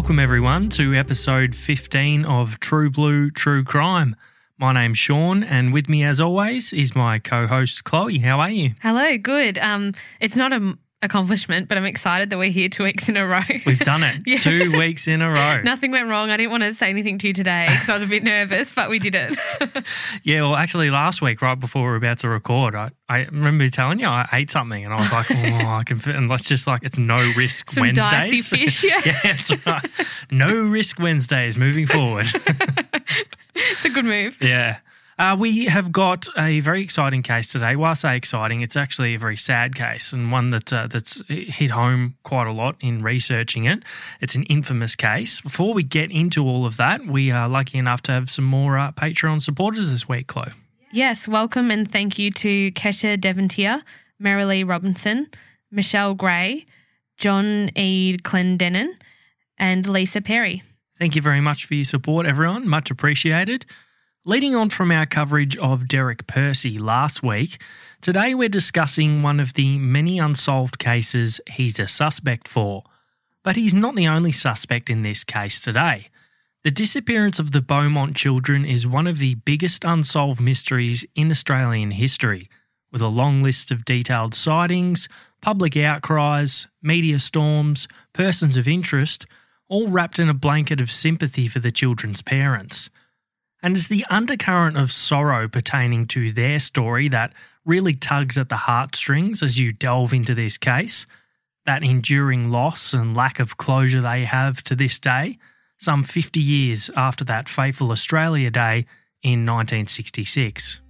Welcome, everyone, to episode 15 of True Blue True Crime. My name's Sean, and with me, as always, is my co host, Chloe. How are you? Hello, good. Um, it's not an accomplishment, but I'm excited that we're here two weeks in a row. We've done it Yeah. two weeks in a row. Nothing went wrong. I didn't want to say anything to you today because I was a bit nervous, but we did it. Yeah, well, actually, last week, right before we were about to record, I, I remember telling you I ate something, and I was like, oh, I can fit. And that's just like, it's no risk Some dicey Wednesdays. fish, yeah. yeah, that's right. No risk Wednesdays moving forward. it's a good move. Yeah. Uh, we have got a very exciting case today. While I say exciting, it's actually a very sad case and one that uh, that's hit home quite a lot in researching it. It's an infamous case. Before we get into all of that, we are lucky enough to have some more uh, Patreon supporters this week, Chloe. Yes, welcome and thank you to Kesha Devontier, Marilee Robinson, Michelle Gray, John E. Clendenin, and Lisa Perry. Thank you very much for your support, everyone. Much appreciated. Leading on from our coverage of Derek Percy last week, today we're discussing one of the many unsolved cases he's a suspect for. But he's not the only suspect in this case today. The disappearance of the Beaumont children is one of the biggest unsolved mysteries in Australian history, with a long list of detailed sightings, public outcries, media storms, persons of interest, all wrapped in a blanket of sympathy for the children's parents. And it's the undercurrent of sorrow pertaining to their story that really tugs at the heartstrings as you delve into this case. That enduring loss and lack of closure they have to this day, some 50 years after that fateful Australia Day in 1966.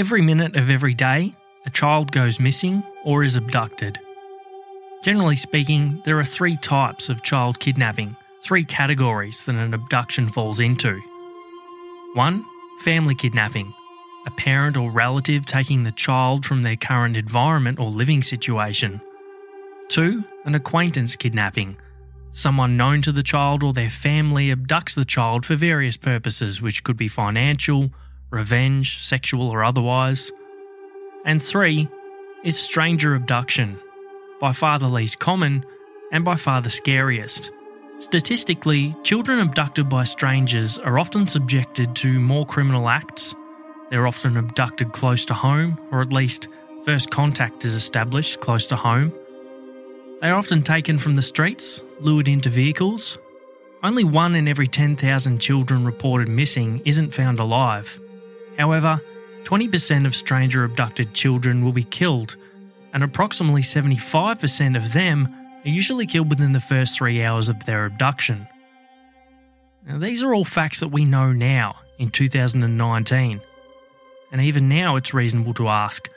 Every minute of every day, a child goes missing or is abducted. Generally speaking, there are three types of child kidnapping, three categories that an abduction falls into. 1. Family kidnapping. A parent or relative taking the child from their current environment or living situation. 2. An acquaintance kidnapping. Someone known to the child or their family abducts the child for various purposes, which could be financial, revenge, sexual, or otherwise. And three is stranger abduction, by far the least common and by far the scariest. Statistically, children abducted by strangers are often subjected to more criminal acts. They're often abducted close to home, or at least first contact is established close to home. They are often taken from the streets, lured into vehicles. Only one in every 10,000 children reported missing isn't found alive. However, 20% of stranger abducted children will be killed, and approximately 75% of them are usually killed within the first three hours of their abduction. Now, these are all facts that we know now in 2019. And even now, it's reasonable to ask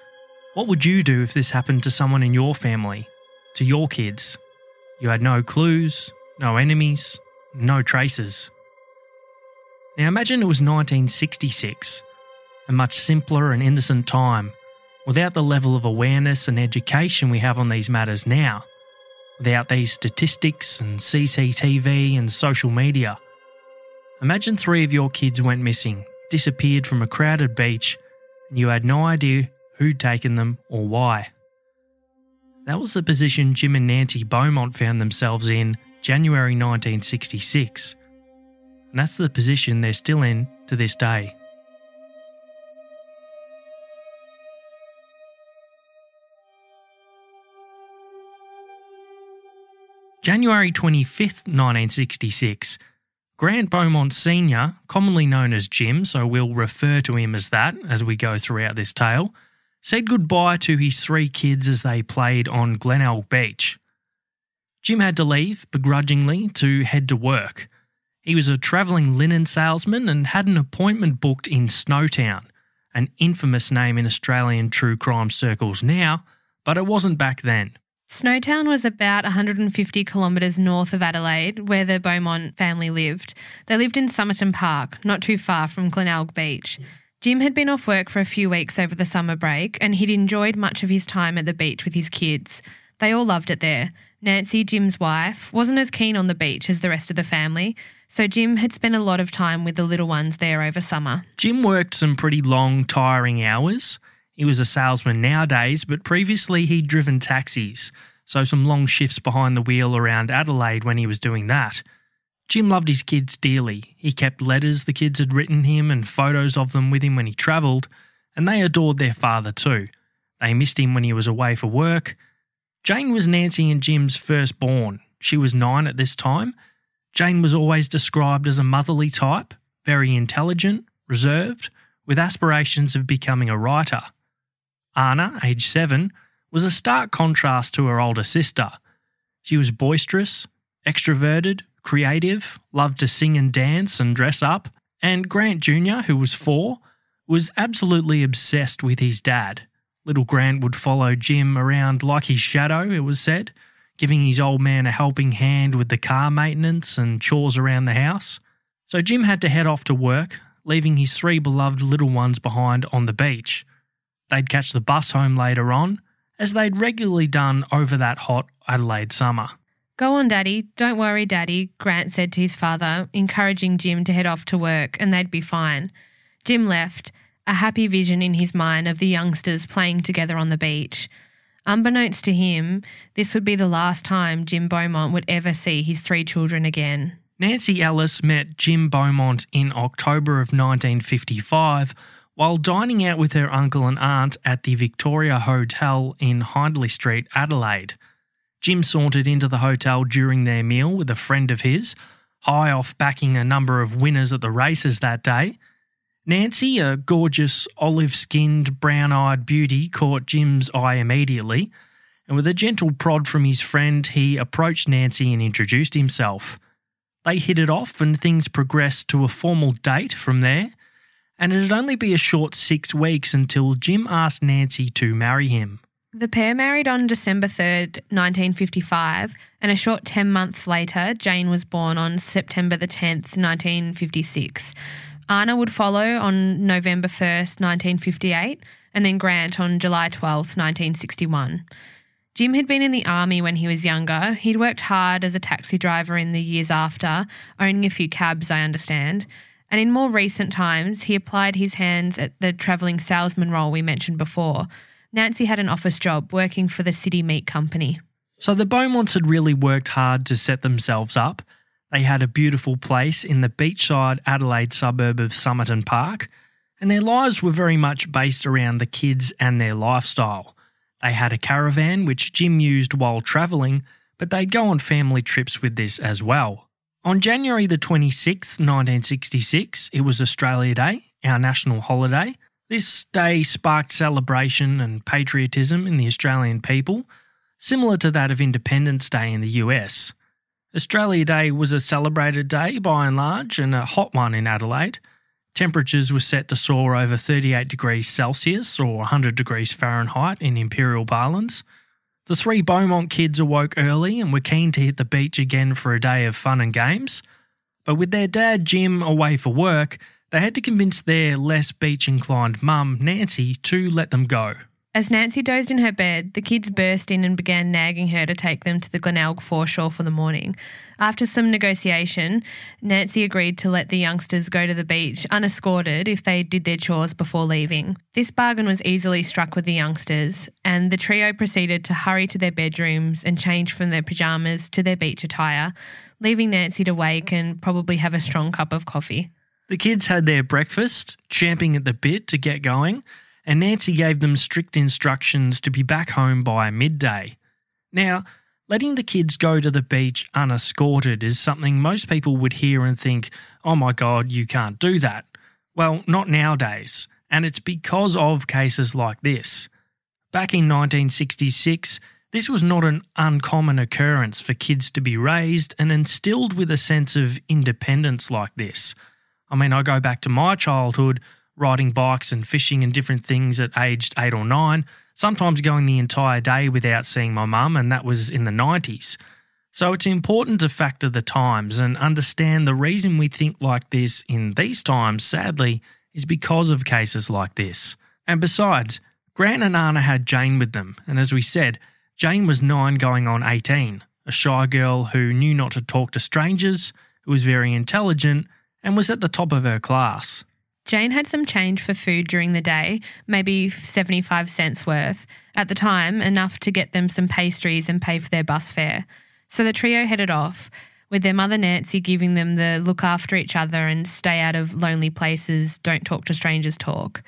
what would you do if this happened to someone in your family, to your kids? You had no clues, no enemies, no traces. Now imagine it was 1966. A much simpler and innocent time, without the level of awareness and education we have on these matters now, without these statistics and CCTV and social media. Imagine three of your kids went missing, disappeared from a crowded beach, and you had no idea who'd taken them or why. That was the position Jim and Nancy Beaumont found themselves in January 1966. And that's the position they're still in to this day. January 25th, 1966. Grant Beaumont Sr., commonly known as Jim, so we'll refer to him as that as we go throughout this tale, said goodbye to his three kids as they played on Glenelg Beach. Jim had to leave, begrudgingly, to head to work. He was a travelling linen salesman and had an appointment booked in Snowtown, an infamous name in Australian true crime circles now, but it wasn't back then. Snowtown was about 150 kilometres north of Adelaide, where the Beaumont family lived. They lived in Somerton Park, not too far from Glenelg Beach. Jim had been off work for a few weeks over the summer break, and he'd enjoyed much of his time at the beach with his kids. They all loved it there. Nancy, Jim's wife, wasn't as keen on the beach as the rest of the family, so Jim had spent a lot of time with the little ones there over summer. Jim worked some pretty long, tiring hours. He was a salesman nowadays, but previously he'd driven taxis, so some long shifts behind the wheel around Adelaide when he was doing that. Jim loved his kids dearly. He kept letters the kids had written him and photos of them with him when he travelled, and they adored their father too. They missed him when he was away for work. Jane was Nancy and Jim's firstborn. She was nine at this time. Jane was always described as a motherly type, very intelligent, reserved, with aspirations of becoming a writer. Anna, age seven, was a stark contrast to her older sister. She was boisterous, extroverted, creative, loved to sing and dance and dress up, and Grant Jr., who was four, was absolutely obsessed with his dad. Little Grant would follow Jim around like his shadow, it was said, giving his old man a helping hand with the car maintenance and chores around the house. So Jim had to head off to work, leaving his three beloved little ones behind on the beach. They'd catch the bus home later on, as they'd regularly done over that hot Adelaide summer. Go on, Daddy. Don't worry, Daddy, Grant said to his father, encouraging Jim to head off to work and they'd be fine. Jim left, a happy vision in his mind of the youngsters playing together on the beach. Unbeknownst to him, this would be the last time Jim Beaumont would ever see his three children again. Nancy Ellis met Jim Beaumont in October of 1955 while dining out with her uncle and aunt at the Victoria Hotel in Hindley Street, Adelaide. Jim sauntered into the hotel during their meal with a friend of his, high off backing a number of winners at the races that day. Nancy, a gorgeous, olive skinned, brown eyed beauty, caught Jim's eye immediately, and with a gentle prod from his friend, he approached Nancy and introduced himself. They hit it off, and things progressed to a formal date from there and it'd only be a short six weeks until Jim asked Nancy to marry him. The pair married on December 3rd, 1955, and a short 10 months later, Jane was born on September the 10th, 1956. Anna would follow on November 1st, 1958, and then Grant on July 12th, 1961. Jim had been in the army when he was younger. He'd worked hard as a taxi driver in the years after, owning a few cabs, I understand. And in more recent times, he applied his hands at the travelling salesman role we mentioned before. Nancy had an office job working for the City Meat Company. So the Beaumonts had really worked hard to set themselves up. They had a beautiful place in the beachside Adelaide suburb of Somerton Park, and their lives were very much based around the kids and their lifestyle. They had a caravan which Jim used while travelling, but they'd go on family trips with this as well. On January the 26th, 1966, it was Australia Day, our national holiday. This day sparked celebration and patriotism in the Australian people, similar to that of Independence Day in the US. Australia Day was a celebrated day by and large and a hot one in Adelaide. Temperatures were set to soar over 38 degrees Celsius or 100 degrees Fahrenheit in imperial parlance. The three Beaumont kids awoke early and were keen to hit the beach again for a day of fun and games. But with their dad Jim away for work, they had to convince their less beach inclined mum, Nancy, to let them go. As Nancy dozed in her bed, the kids burst in and began nagging her to take them to the Glenelg foreshore for the morning. After some negotiation, Nancy agreed to let the youngsters go to the beach unescorted if they did their chores before leaving. This bargain was easily struck with the youngsters, and the trio proceeded to hurry to their bedrooms and change from their pyjamas to their beach attire, leaving Nancy to wake and probably have a strong cup of coffee. The kids had their breakfast, champing at the bit to get going, and Nancy gave them strict instructions to be back home by midday. Now, letting the kids go to the beach unescorted is something most people would hear and think, oh my god, you can't do that. Well, not nowadays, and it's because of cases like this. Back in 1966, this was not an uncommon occurrence for kids to be raised and instilled with a sense of independence like this. I mean, I go back to my childhood riding bikes and fishing and different things at aged eight or nine, sometimes going the entire day without seeing my mum, and that was in the 90s. So it's important to factor the times and understand the reason we think like this in these times, sadly, is because of cases like this. And besides, Grant and Anna had Jane with them, and as we said, Jane was nine going on 18, a shy girl who knew not to talk to strangers, who was very intelligent, and was at the top of her class. Jane had some change for food during the day, maybe 75 cents worth. At the time, enough to get them some pastries and pay for their bus fare. So the trio headed off, with their mother Nancy giving them the look after each other and stay out of lonely places, don't talk to strangers talk.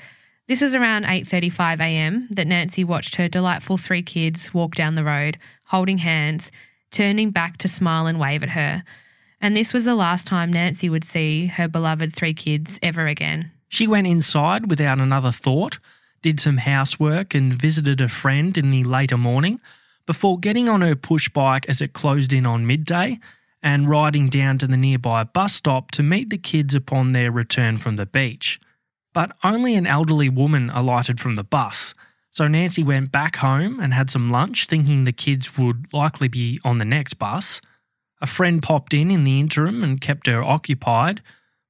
This was around 8:35 a.m. that Nancy watched her delightful three kids walk down the road, holding hands, turning back to smile and wave at her. And this was the last time Nancy would see her beloved three kids ever again. She went inside without another thought, did some housework, and visited a friend in the later morning before getting on her push bike as it closed in on midday and riding down to the nearby bus stop to meet the kids upon their return from the beach. But only an elderly woman alighted from the bus, so Nancy went back home and had some lunch, thinking the kids would likely be on the next bus. A friend popped in in the interim and kept her occupied,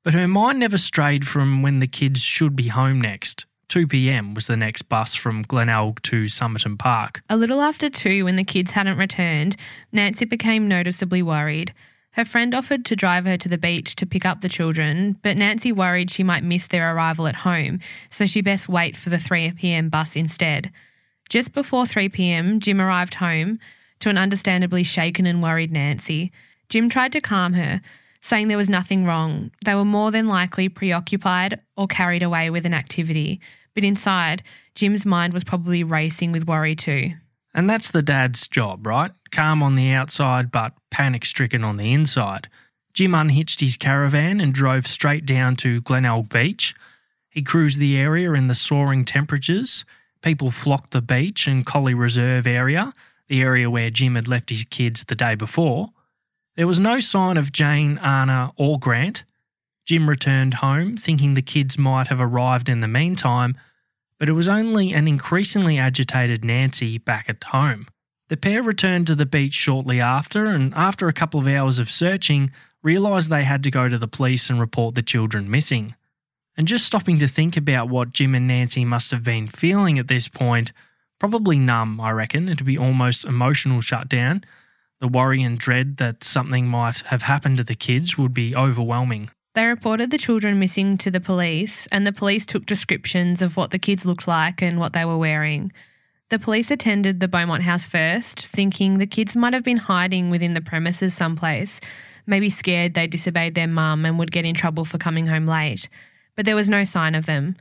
but her mind never strayed from when the kids should be home next. 2 pm was the next bus from Glenelg to Somerton Park. A little after two, when the kids hadn't returned, Nancy became noticeably worried. Her friend offered to drive her to the beach to pick up the children, but Nancy worried she might miss their arrival at home, so she best wait for the 3 pm bus instead. Just before 3 pm, Jim arrived home to an understandably shaken and worried Nancy. Jim tried to calm her, saying there was nothing wrong. They were more than likely preoccupied or carried away with an activity. But inside, Jim's mind was probably racing with worry too. And that's the dad's job, right? Calm on the outside, but panic stricken on the inside. Jim unhitched his caravan and drove straight down to Glenelg Beach. He cruised the area in the soaring temperatures. People flocked the beach and Colley Reserve area, the area where Jim had left his kids the day before. There was no sign of Jane, Anna, or Grant. Jim returned home, thinking the kids might have arrived in the meantime, but it was only an increasingly agitated Nancy back at home. The pair returned to the beach shortly after, and after a couple of hours of searching, realised they had to go to the police and report the children missing. And just stopping to think about what Jim and Nancy must have been feeling at this point, probably numb, I reckon, it'd be almost emotional shutdown. The worry and dread that something might have happened to the kids would be overwhelming. They reported the children missing to the police, and the police took descriptions of what the kids looked like and what they were wearing. The police attended the Beaumont house first, thinking the kids might have been hiding within the premises someplace, maybe scared they disobeyed their mum and would get in trouble for coming home late. But there was no sign of them.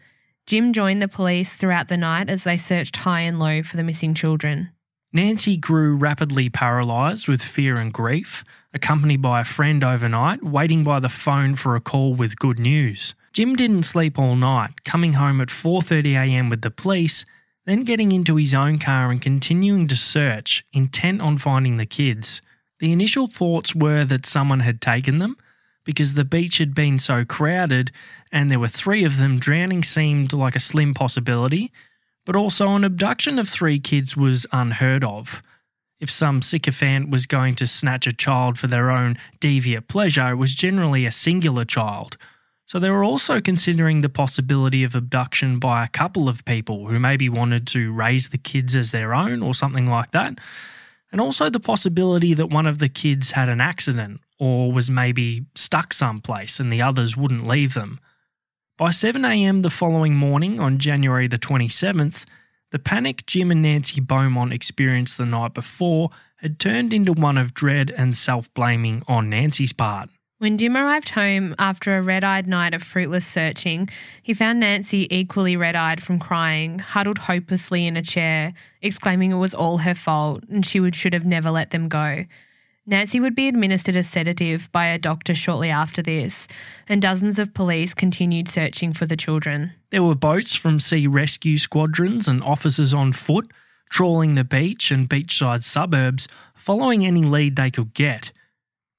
Jim joined the police throughout the night as they searched high and low for the missing children. Nancy grew rapidly paralysed with fear and grief, accompanied by a friend overnight, waiting by the phone for a call with good news. Jim didn't sleep all night, coming home at 4:30am with the police, then getting into his own car and continuing to search, intent on finding the kids. The initial thoughts were that someone had taken them, because the beach had been so crowded and there were three of them, drowning seemed like a slim possibility, but also an abduction of three kids was unheard of. If some sycophant was going to snatch a child for their own deviant pleasure, it was generally a singular child. So they were also considering the possibility of abduction by a couple of people who maybe wanted to raise the kids as their own or something like that. And also the possibility that one of the kids had an accident or was maybe stuck someplace and the others wouldn't leave them. By 7am the following morning, on January the 27th, the panic Jim and Nancy Beaumont experienced the night before had turned into one of dread and self blaming on Nancy's part. When Jim arrived home after a red eyed night of fruitless searching, he found Nancy equally red eyed from crying, huddled hopelessly in a chair, exclaiming it was all her fault and she would, should have never let them go. Nancy would be administered a sedative by a doctor shortly after this, and dozens of police continued searching for the children. There were boats from sea rescue squadrons and officers on foot trawling the beach and beachside suburbs, following any lead they could get.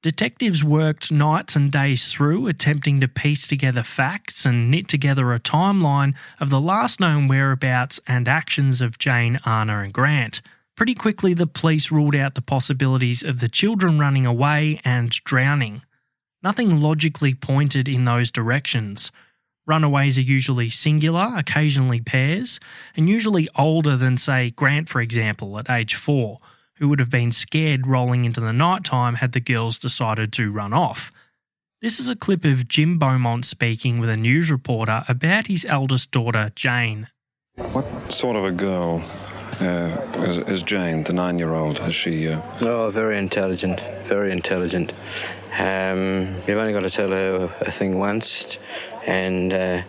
Detectives worked nights and days through, attempting to piece together facts and knit together a timeline of the last known whereabouts and actions of Jane, Anna, and Grant. Pretty quickly, the police ruled out the possibilities of the children running away and drowning. Nothing logically pointed in those directions. Runaways are usually singular, occasionally pairs, and usually older than, say, Grant, for example, at age four, who would have been scared rolling into the night time had the girls decided to run off. This is a clip of Jim Beaumont speaking with a news reporter about his eldest daughter, Jane. What sort of a girl uh, is, is, Jane, the nine-year-old? Is she? Uh... Oh, very intelligent. Very intelligent. Um, you've only got to tell her a thing once, and uh,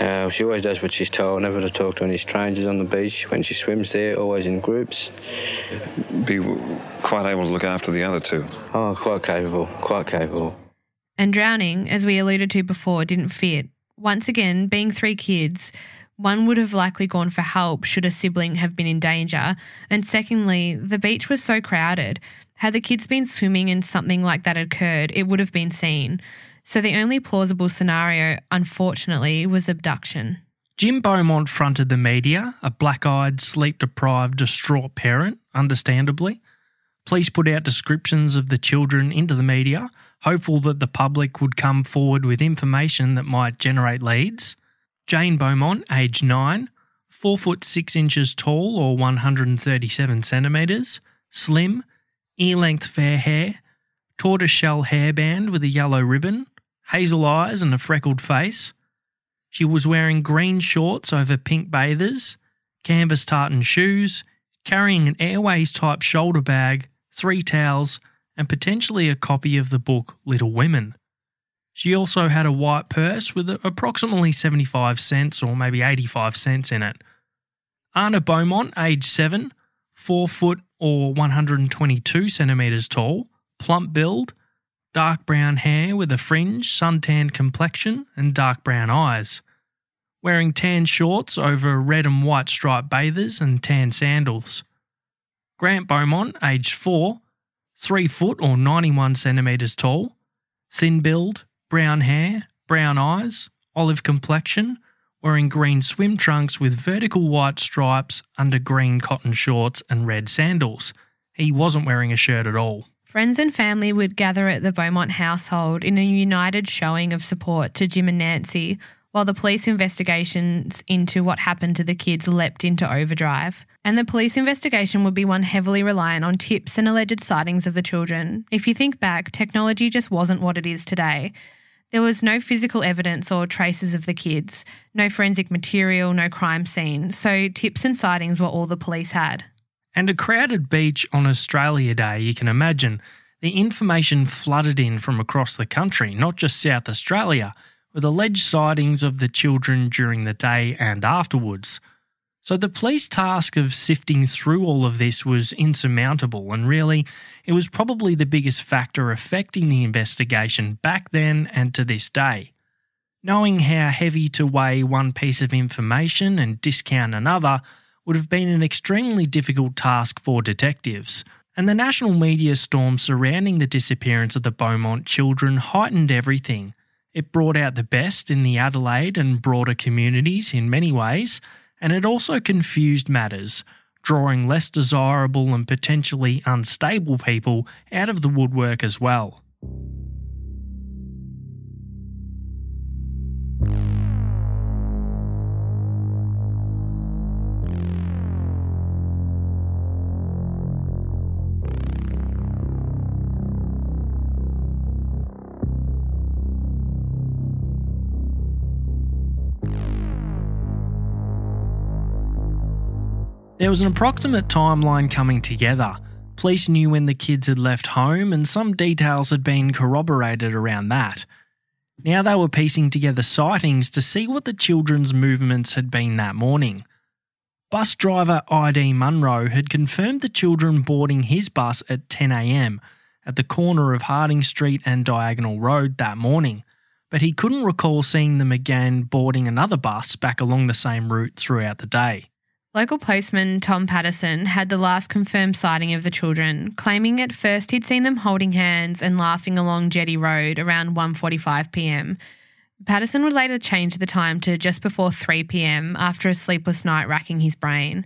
uh, she always does what she's told. Never to talk to any strangers on the beach when she swims there. Always in groups. Be quite able to look after the other two. Oh, quite capable. Quite capable. And drowning, as we alluded to before, didn't fit. Once again, being three kids one would have likely gone for help should a sibling have been in danger. And secondly, the beach was so crowded. Had the kids been swimming and something like that occurred, it would have been seen. So the only plausible scenario, unfortunately, was abduction. Jim Beaumont fronted the media, a black eyed, sleep deprived, distraught parent, understandably. Police put out descriptions of the children into the media, hopeful that the public would come forward with information that might generate leads. Jane Beaumont, age 9, 4 foot 6 inches tall or 137 centimetres, slim, ear length fair hair, tortoiseshell hairband with a yellow ribbon, hazel eyes and a freckled face. She was wearing green shorts over pink bathers, canvas tartan shoes, carrying an Airways type shoulder bag, three towels, and potentially a copy of the book Little Women. She also had a white purse with approximately 75 cents or maybe 85 cents in it. Anna Beaumont, age 7, 4 foot or 122 centimetres tall, plump build, dark brown hair with a fringe, suntanned complexion, and dark brown eyes. Wearing tan shorts over red and white striped bathers and tan sandals. Grant Beaumont, aged 4, 3 foot or 91 centimetres tall, thin build, brown hair, brown eyes, olive complexion, wearing green swim trunks with vertical white stripes under green cotton shorts and red sandals. He wasn't wearing a shirt at all. Friends and family would gather at the Beaumont household in a united showing of support to Jim and Nancy, while the police investigations into what happened to the kids leapt into overdrive. And the police investigation would be one heavily reliant on tips and alleged sightings of the children. If you think back, technology just wasn't what it is today. There was no physical evidence or traces of the kids, no forensic material, no crime scene, so tips and sightings were all the police had. And a crowded beach on Australia Day, you can imagine. The information flooded in from across the country, not just South Australia, with alleged sightings of the children during the day and afterwards. So the police task of sifting through all of this was insurmountable, and really, it was probably the biggest factor affecting the investigation back then and to this day. Knowing how heavy to weigh one piece of information and discount another would have been an extremely difficult task for detectives, and the national media storm surrounding the disappearance of the Beaumont children heightened everything. It brought out the best in the Adelaide and broader communities in many ways and it also confused matters, drawing less desirable and potentially unstable people out of the woodwork as well. There was an approximate timeline coming together. Police knew when the kids had left home, and some details had been corroborated around that. Now they were piecing together sightings to see what the children's movements had been that morning. Bus driver ID Munro had confirmed the children boarding his bus at 10am at the corner of Harding Street and Diagonal Road that morning, but he couldn't recall seeing them again boarding another bus back along the same route throughout the day. Local postman Tom Patterson had the last confirmed sighting of the children, claiming at first he'd seen them holding hands and laughing along Jetty Road around 1:45 p.m. Patterson would later change the time to just before 3 p.m. after a sleepless night racking his brain.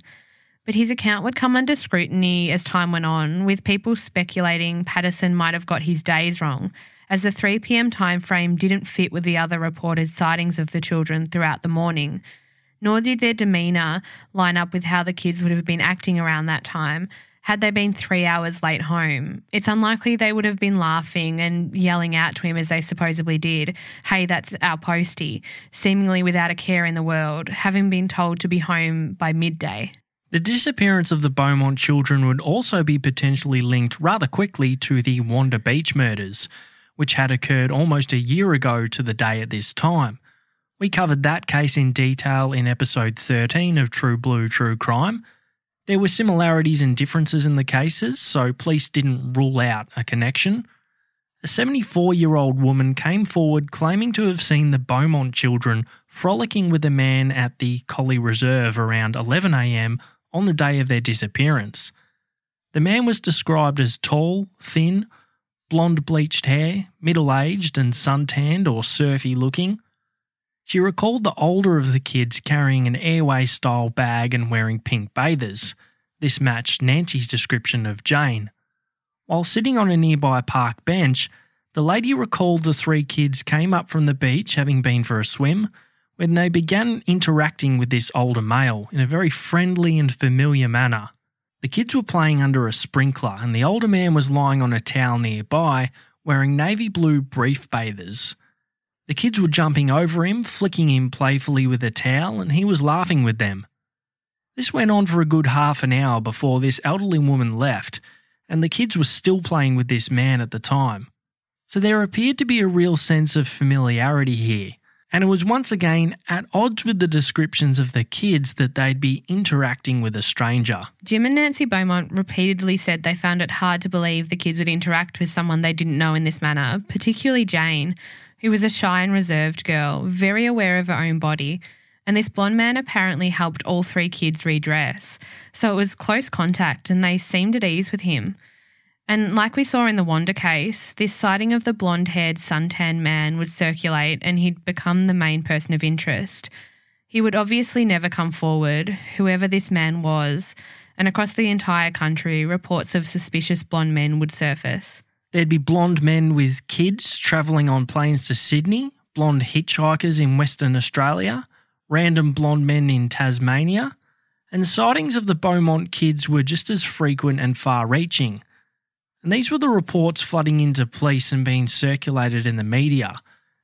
But his account would come under scrutiny as time went on, with people speculating Patterson might have got his days wrong, as the 3 p.m. time frame didn't fit with the other reported sightings of the children throughout the morning, nor did their demeanour line up with how the kids would have been acting around that time. Had they been three hours late home, it's unlikely they would have been laughing and yelling out to him as they supposedly did, Hey, that's our postie, seemingly without a care in the world, having been told to be home by midday. The disappearance of the Beaumont children would also be potentially linked rather quickly to the Wanda Beach murders, which had occurred almost a year ago to the day at this time. We covered that case in detail in episode 13 of True Blue True Crime. There were similarities and differences in the cases, so police didn't rule out a connection. A 74 year old woman came forward claiming to have seen the Beaumont children frolicking with a man at the Colley Reserve around 11am on the day of their disappearance. The man was described as tall, thin, blonde bleached hair, middle aged and suntanned or surfy looking. She recalled the older of the kids carrying an airway style bag and wearing pink bathers. This matched Nancy's description of Jane. While sitting on a nearby park bench, the lady recalled the three kids came up from the beach having been for a swim when they began interacting with this older male in a very friendly and familiar manner. The kids were playing under a sprinkler, and the older man was lying on a towel nearby wearing navy blue brief bathers. The kids were jumping over him, flicking him playfully with a towel, and he was laughing with them. This went on for a good half an hour before this elderly woman left, and the kids were still playing with this man at the time. So there appeared to be a real sense of familiarity here, and it was once again at odds with the descriptions of the kids that they'd be interacting with a stranger. Jim and Nancy Beaumont repeatedly said they found it hard to believe the kids would interact with someone they didn't know in this manner, particularly Jane, who was a shy and reserved girl, very aware of her own body. And this blonde man apparently helped all three kids redress. So it was close contact and they seemed at ease with him. And like we saw in the Wanda case, this sighting of the blonde haired suntan man would circulate and he'd become the main person of interest. He would obviously never come forward, whoever this man was, and across the entire country, reports of suspicious blonde men would surface. There'd be blonde men with kids travelling on planes to Sydney, blonde hitchhikers in Western Australia, random blonde men in Tasmania, and sightings of the Beaumont kids were just as frequent and far reaching. And these were the reports flooding into police and being circulated in the media.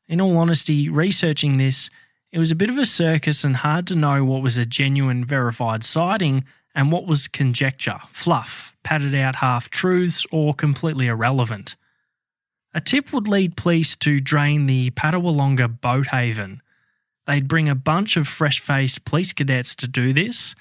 In all honesty, researching this, it was a bit of a circus and hard to know what was a genuine verified sighting and what was conjecture, fluff, padded out half truths, or completely irrelevant. A tip would lead police to drain the Patawalonga boat haven. They'd bring a bunch of fresh faced police cadets to do this.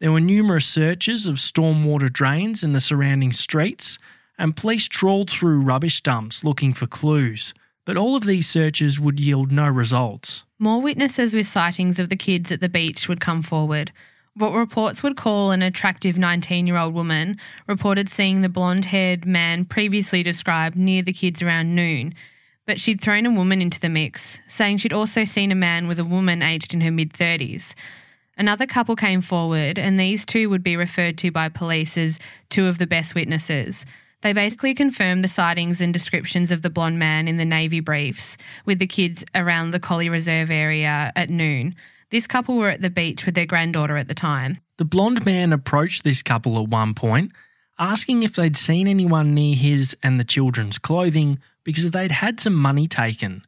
There were numerous searches of stormwater drains in the surrounding streets, and police trawled through rubbish dumps looking for clues. But all of these searches would yield no results. More witnesses with sightings of the kids at the beach would come forward, what reports would call an attractive 19 year old woman reported seeing the blonde haired man previously described near the kids around noon, but she'd thrown a woman into the mix, saying she'd also seen a man with a woman aged in her mid 30s. Another couple came forward, and these two would be referred to by police as two of the best witnesses. They basically confirmed the sightings and descriptions of the blonde man in the Navy briefs with the kids around the Colley Reserve area at noon. This couple were at the beach with their granddaughter at the time. The blonde man approached this couple at one point, asking if they'd seen anyone near his and the children's clothing because they'd had some money taken.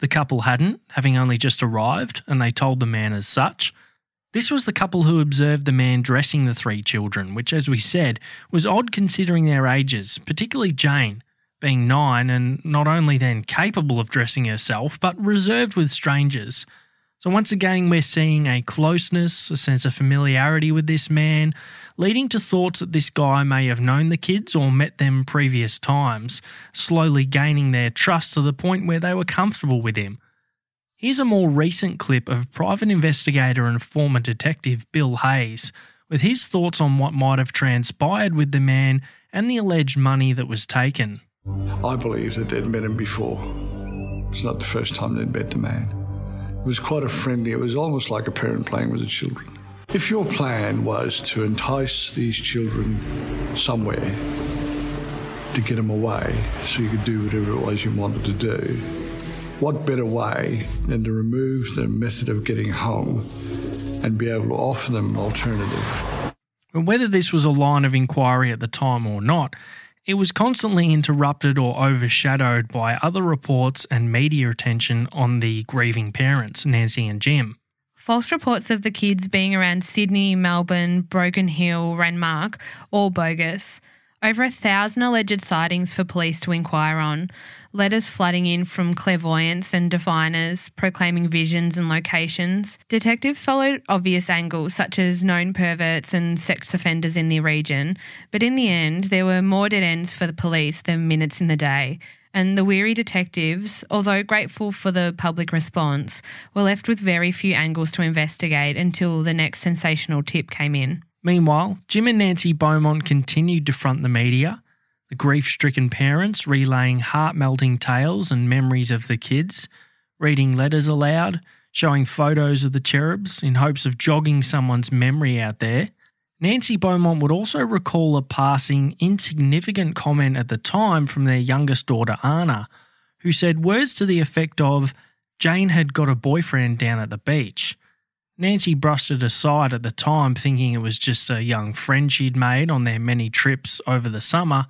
The couple hadn't, having only just arrived, and they told the man as such. This was the couple who observed the man dressing the three children, which, as we said, was odd considering their ages, particularly Jane, being nine and not only then capable of dressing herself, but reserved with strangers. So, once again, we're seeing a closeness, a sense of familiarity with this man, leading to thoughts that this guy may have known the kids or met them previous times, slowly gaining their trust to the point where they were comfortable with him. Here's a more recent clip of private investigator and former detective Bill Hayes with his thoughts on what might have transpired with the man and the alleged money that was taken. I believe that they'd met him before. It's not the first time they'd met the man. It was quite a friendly, it was almost like a parent playing with the children. If your plan was to entice these children somewhere to get them away so you could do whatever it was you wanted to do, what better way than to remove the method of getting home and be able to offer them an alternative? Whether this was a line of inquiry at the time or not, it was constantly interrupted or overshadowed by other reports and media attention on the grieving parents, Nancy and Jim. False reports of the kids being around Sydney, Melbourne, Broken Hill, Renmark, all bogus. Over a thousand alleged sightings for police to inquire on, letters flooding in from clairvoyants and diviners proclaiming visions and locations. Detectives followed obvious angles such as known perverts and sex offenders in the region, but in the end, there were more dead ends for the police than minutes in the day. And the weary detectives, although grateful for the public response, were left with very few angles to investigate until the next sensational tip came in. Meanwhile, Jim and Nancy Beaumont continued to front the media, grief stricken parents relaying heart melting tales and memories of the kids, reading letters aloud, showing photos of the cherubs in hopes of jogging someone's memory out there. Nancy Beaumont would also recall a passing, insignificant comment at the time from their youngest daughter, Anna, who said words to the effect of, Jane had got a boyfriend down at the beach. Nancy brushed it aside at the time, thinking it was just a young friend she'd made on their many trips over the summer,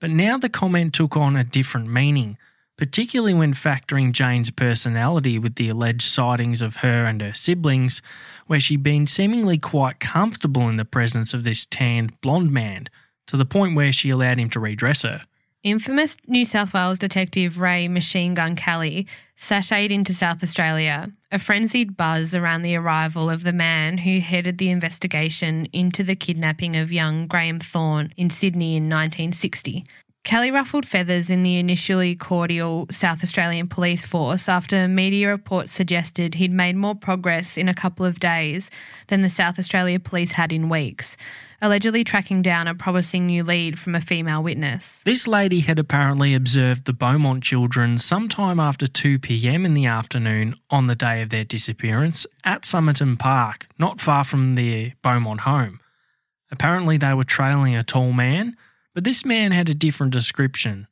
but now the comment took on a different meaning, particularly when factoring Jane's personality with the alleged sightings of her and her siblings, where she'd been seemingly quite comfortable in the presence of this tanned blonde man, to the point where she allowed him to redress her. Infamous New South Wales detective Ray Machine Gun Kelly sashayed into South Australia, a frenzied buzz around the arrival of the man who headed the investigation into the kidnapping of young Graham Thorne in Sydney in 1960. Kelly ruffled feathers in the initially cordial South Australian police force after media reports suggested he'd made more progress in a couple of days than the South Australia police had in weeks allegedly tracking down a promising new lead from a female witness. This lady had apparently observed the Beaumont children sometime after 2 pm in the afternoon on the day of their disappearance at Somerton Park, not far from their Beaumont home. Apparently, they were trailing a tall man, but this man had a different description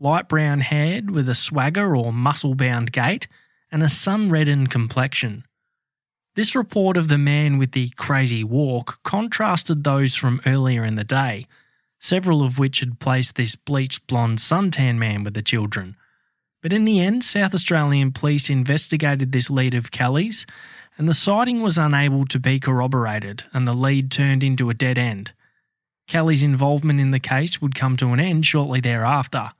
light brown haired with a swagger or muscle bound gait and a sun reddened complexion. This report of the man with the crazy walk contrasted those from earlier in the day, several of which had placed this bleached blonde suntan man with the children. But in the end, South Australian police investigated this lead of Kelly's, and the sighting was unable to be corroborated, and the lead turned into a dead end. Kelly's involvement in the case would come to an end shortly thereafter.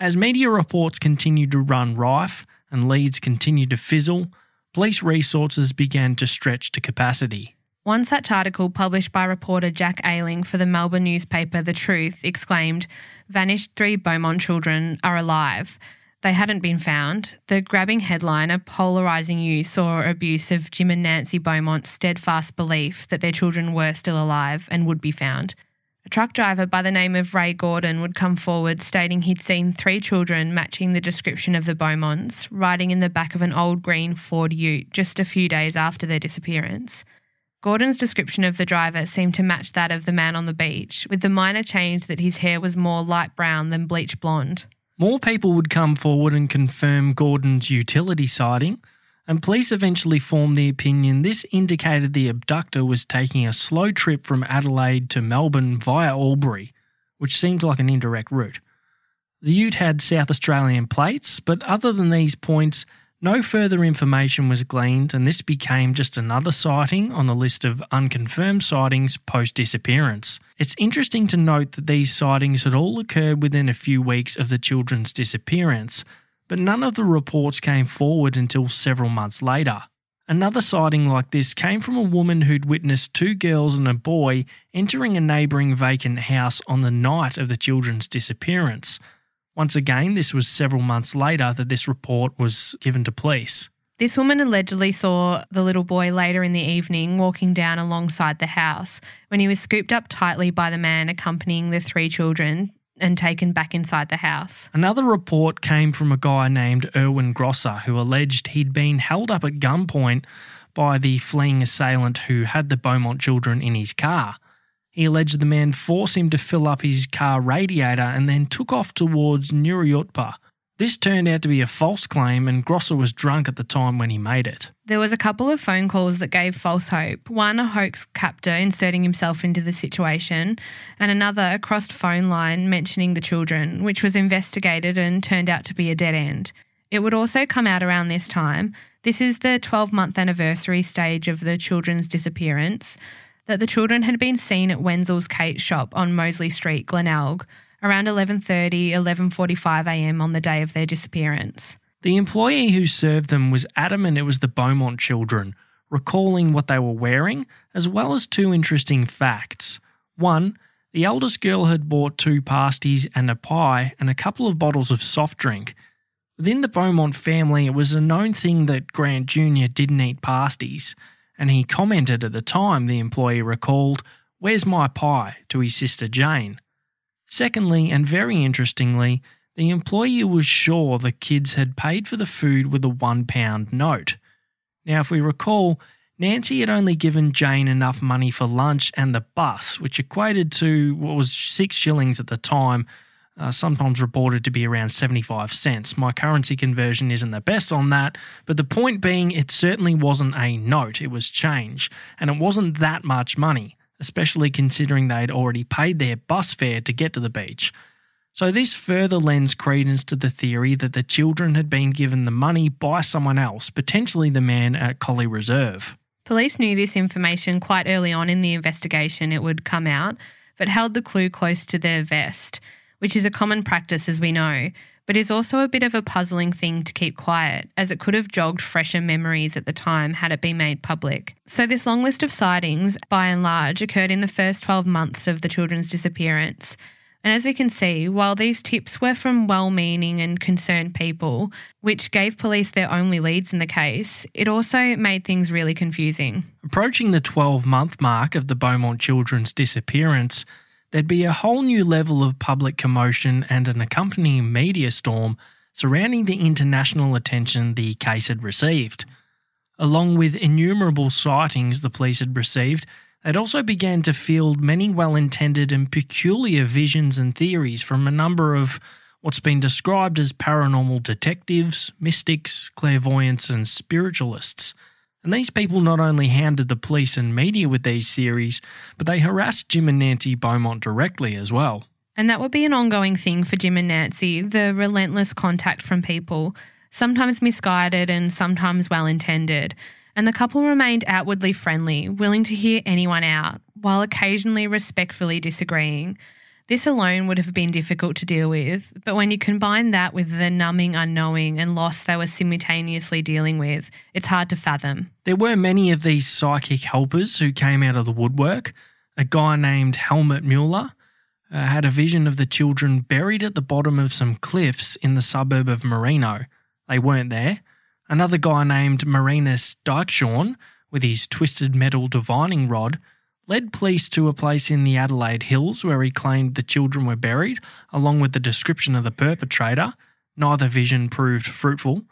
As media reports continued to run rife and leads continued to fizzle, police resources began to stretch to capacity. One such article published by reporter Jack Ayling for the Melbourne newspaper The Truth exclaimed, Vanished three Beaumont children are alive. They hadn't been found. The grabbing headline, a polarising use or abuse of Jim and Nancy Beaumont's steadfast belief that their children were still alive and would be found. A truck driver by the name of Ray Gordon would come forward stating he'd seen three children matching the description of the Beaumonts riding in the back of an old green Ford ute just a few days after their disappearance. Gordon's description of the driver seemed to match that of the man on the beach, with the minor change that his hair was more light brown than bleach blonde. More people would come forward and confirm Gordon's utility sighting, and police eventually formed the opinion this indicated the abductor was taking a slow trip from Adelaide to Melbourne via Albury, which seemed like an indirect route. The ute had South Australian plates, but other than these points, No further information was gleaned, and this became just another sighting on the list of unconfirmed sightings post disappearance. It's interesting to note that these sightings had all occurred within a few weeks of the children's disappearance, but none of the reports came forward until several months later. Another sighting like this came from a woman who'd witnessed two girls and a boy entering a neighbouring vacant house on the night of the children's disappearance. Once again, this was several months later that this report was given to police. This woman allegedly saw the little boy later in the evening walking down alongside the house when he was scooped up tightly by the man accompanying the three children and taken back inside the house. Another report came from a guy named Erwin Grosser who alleged he'd been held up at gunpoint by the fleeing assailant who had the Beaumont children in his car. He alleged the man forced him to fill up his car radiator and then took off towards Nuriootpa. This turned out to be a false claim, and Grosser was drunk at the time when he made it. There was a couple of phone calls that gave false hope. One, a hoax captor inserting himself into the situation, and another, a crossed phone line mentioning the children, which was investigated and turned out to be a dead end. It would also come out around this time. This is the 12 month anniversary stage of the children's disappearance that the children had been seen at Wenzel's Kate shop on Moseley Street, Glenelg, around 11:30, 11:45 a.m. on the day of their disappearance. The employee who served them was adamant it was the Beaumont children, recalling what they were wearing, as well as two interesting facts. One, the eldest girl had bought two pasties and a pie and a couple of bottles of soft drink. Within the Beaumont family, it was a known thing that Grant Jr. didn't eat pasties and he commented at the time, the employee recalled, Where's my pie? to his sister Jane. Secondly, and very interestingly, the employee was sure the kids had paid for the food with a one pound note. Now, if we recall, Nancy had only given Jane enough money for lunch and the bus, which equated to what was six shillings at the time, uh, sometimes reported to be around 75 cents. My currency conversion isn't the best on that, but the point being, it certainly wasn't a note, it was change, and it wasn't that much money, especially considering they'd already paid their bus fare to get to the beach. So, this further lends credence to the theory that the children had been given the money by someone else, potentially the man at Colley Reserve. Police knew this information quite early on in the investigation, it would come out, but held the clue close to their vest which is a common practice as we know, but is also a bit of a puzzling thing to keep quiet, as it could have jogged fresher memories at the time had it been made public. So, this long list of sightings, by and large, occurred in the first 12 months of the children's disappearance. And as we can see, while these tips were from well meaning and concerned people, which gave police their only leads in the case, it also made things really confusing. Approaching the 12 month mark of the Beaumont children's disappearance, there'd be a whole new level of public commotion and an accompanying media storm surrounding the international attention the case had received. Along with innumerable sightings the police had received, they'd also began to field many well intended and peculiar visions and theories from a number of what's been described as paranormal detectives, mystics, clairvoyants, and spiritualists. And these people not only hounded the police and media with these theories, but they harassed Jim and Nancy Beaumont directly as well. And that would be an ongoing thing for Jim and Nancy the relentless contact from people, sometimes misguided and sometimes well intended. And the couple remained outwardly friendly, willing to hear anyone out, while occasionally respectfully disagreeing. This alone would have been difficult to deal with, but when you combine that with the numbing unknowing and loss they were simultaneously dealing with, it's hard to fathom. There were many of these psychic helpers who came out of the woodwork. A guy named Helmut Mueller uh, had a vision of the children buried at the bottom of some cliffs in the suburb of Marino. They weren't there. Another guy named Marinus Dykshoorn, with his twisted metal divining rod, led police to a place in the Adelaide Hills where he claimed the children were buried, along with the description of the perpetrator. Neither vision proved fruitful.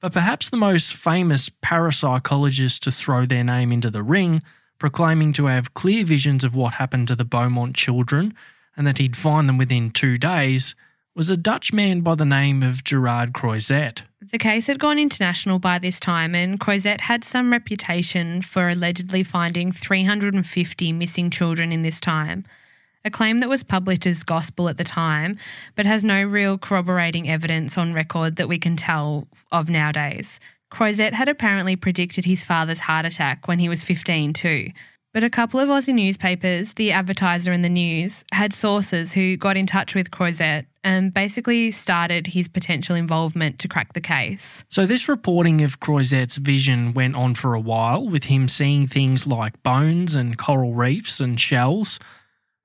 But perhaps the most famous parapsychologist to throw their name into the ring, proclaiming to have clear visions of what happened to the Beaumont children and that he'd find them within two days, was a Dutch man by the name of Gerard Croiset. The case had gone international by this time, and Croiset had some reputation for allegedly finding 350 missing children in this time. a claim that was published as gospel at the time, but has no real corroborating evidence on record that we can tell of nowadays. Croiset had apparently predicted his father's heart attack when he was 15 too. But a couple of Aussie newspapers, the Advertiser and the News, had sources who got in touch with Croiset and basically started his potential involvement to crack the case. So, this reporting of Croiset's vision went on for a while, with him seeing things like bones and coral reefs and shells.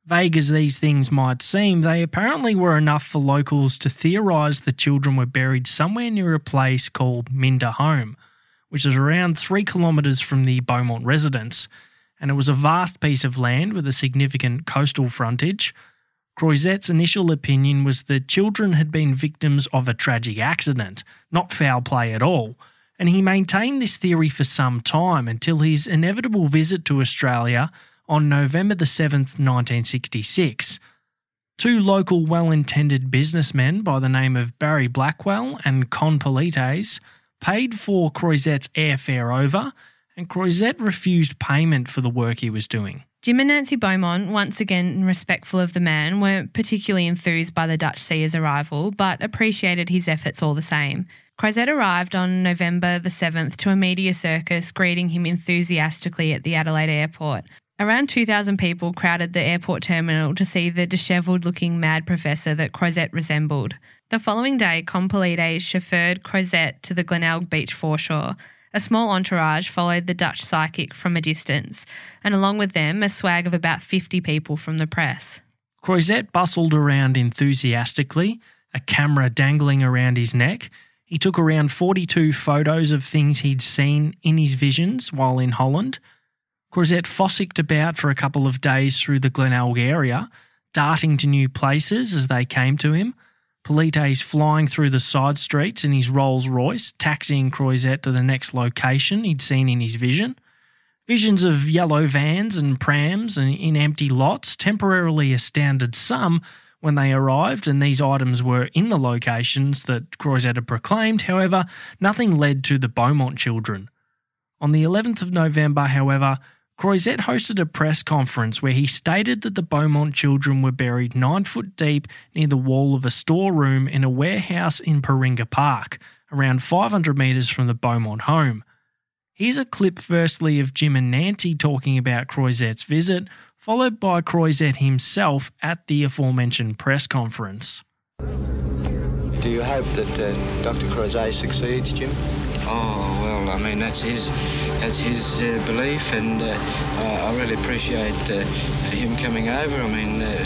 Vague as these things might seem, they apparently were enough for locals to theorise the children were buried somewhere near a place called Minda Home, which is around three kilometres from the Beaumont residence and it was a vast piece of land with a significant coastal frontage. Croiset's initial opinion was that children had been victims of a tragic accident, not foul play at all, and he maintained this theory for some time until his inevitable visit to Australia on November the 7th, 1966. Two local well intended businessmen by the name of Barry Blackwell and Con Polites paid for Croiset's airfare over and Croiset refused payment for the work he was doing. Jim and Nancy Beaumont, once again respectful of the man, weren't particularly enthused by the Dutch seer's arrival, but appreciated his efforts all the same. Croiset arrived on November the 7th to a media circus greeting him enthusiastically at the Adelaide airport. Around 2,000 people crowded the airport terminal to see the dishevelled looking mad professor that Croiset resembled. The following day, Con Polites chauffeured Croiset to the Glenelg Beach foreshore. A small entourage followed the Dutch psychic from a distance, and along with them, a swag of about 50 people from the press. Croiset bustled around enthusiastically, a camera dangling around his neck. He took around 42 photos of things he'd seen in his visions while in Holland. Croiset fossicked about for a couple of days through the Glenelg area, darting to new places as they came to him. Polites flying through the side streets in his Rolls Royce, taxiing Croiset to the next location he'd seen in his vision. Visions of yellow vans and prams and in empty lots temporarily astounded some when they arrived and these items were in the locations that Croiset had proclaimed. However, nothing led to the Beaumont children. On the 11th of November, however, Croiset hosted a press conference where he stated that the Beaumont children were buried nine foot deep near the wall of a storeroom in a warehouse in Paringa Park, around 500 metres from the Beaumont home. Here's a clip firstly of Jim and Nancy talking about Croiset's visit, followed by Croiset himself at the aforementioned press conference. Do you hope that uh, Dr. Croiset succeeds, Jim? Oh, well, I mean, that's his that's his uh, belief, and uh, I really appreciate uh, him coming over. I mean, uh,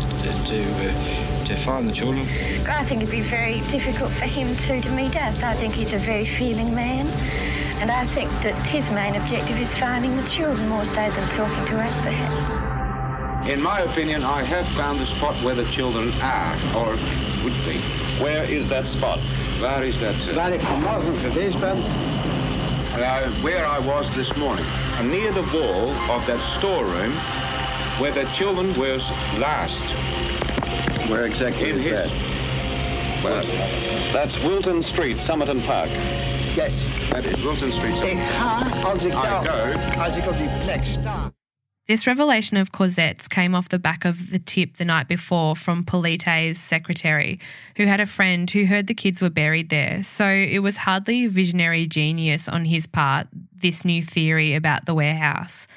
to uh, to find the children. I think it'd be very difficult for him to to meet us. I think he's a very feeling man, and I think that his main objective is finding the children more so than talking to us, perhaps. In my opinion, I have found the spot where the children are, or would be. Where is that spot? Where is that? Waar ik vanmorgen geweest ben, uh, where I was this morning, near the wall of that storeroom where the children were last. Where exactly In is his- that? Well, That's Wilton Street, Somerton Park. yes. that is Wilton Street. Ik ga, als ik I daar, go. als ik op die plek sta. This revelation of Croiset's came off the back of the tip the night before from Polite's secretary, who had a friend who heard the kids were buried there. So it was hardly visionary genius on his part, this new theory about the warehouse.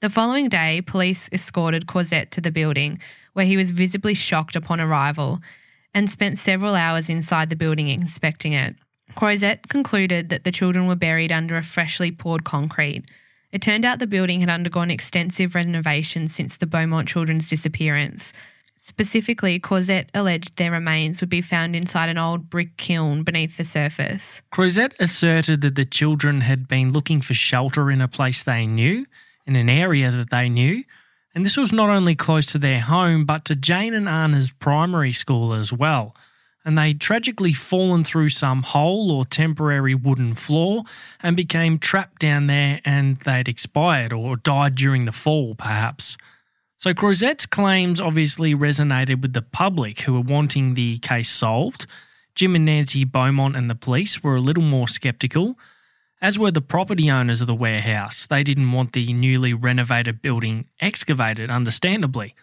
The following day, police escorted Croiset to the building, where he was visibly shocked upon arrival, and spent several hours inside the building inspecting it. Croiset concluded that the children were buried under a freshly poured concrete. It turned out the building had undergone extensive renovations since the Beaumont children's disappearance. Specifically, Croiset alleged their remains would be found inside an old brick kiln beneath the surface. Croiset asserted that the children had been looking for shelter in a place they knew, in an area that they knew, and this was not only close to their home, but to Jane and Anna's primary school as well. And they'd tragically fallen through some hole or temporary wooden floor and became trapped down there and they'd expired or died during the fall, perhaps. So Croiset's claims obviously resonated with the public who were wanting the case solved. Jim and Nancy Beaumont and the police were a little more sceptical, as were the property owners of the warehouse. They didn't want the newly renovated building excavated, understandably.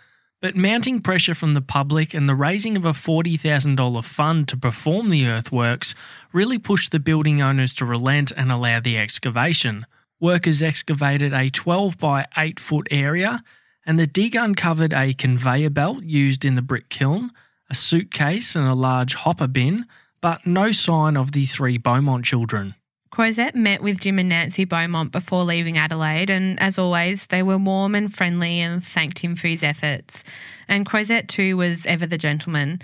But mounting pressure from the public and the raising of a $40,000 fund to perform the earthworks really pushed the building owners to relent and allow the excavation. Workers excavated a 12 by 8 foot area, and the dig uncovered a conveyor belt used in the brick kiln, a suitcase, and a large hopper bin, but no sign of the three Beaumont children. Croiset met with Jim and Nancy Beaumont before leaving Adelaide, and as always, they were warm and friendly and thanked him for his efforts. And Croiset, too, was ever the gentleman.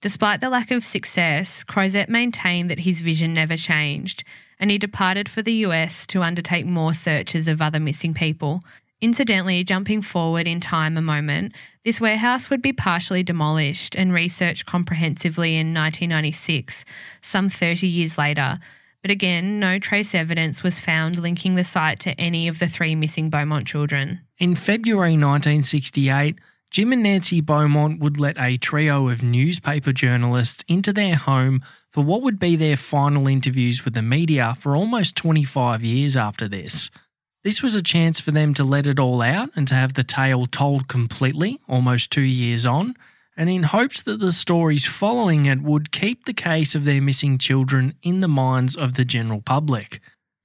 Despite the lack of success, Croiset maintained that his vision never changed, and he departed for the US to undertake more searches of other missing people. Incidentally, jumping forward in time a moment, this warehouse would be partially demolished and researched comprehensively in 1996, some 30 years later. But again, no trace evidence was found linking the site to any of the three missing Beaumont children. In February 1968, Jim and Nancy Beaumont would let a trio of newspaper journalists into their home for what would be their final interviews with the media for almost 25 years after this. This was a chance for them to let it all out and to have the tale told completely, almost two years on, and in hopes that the stories following it would keep the case of their missing children in the minds of the general public.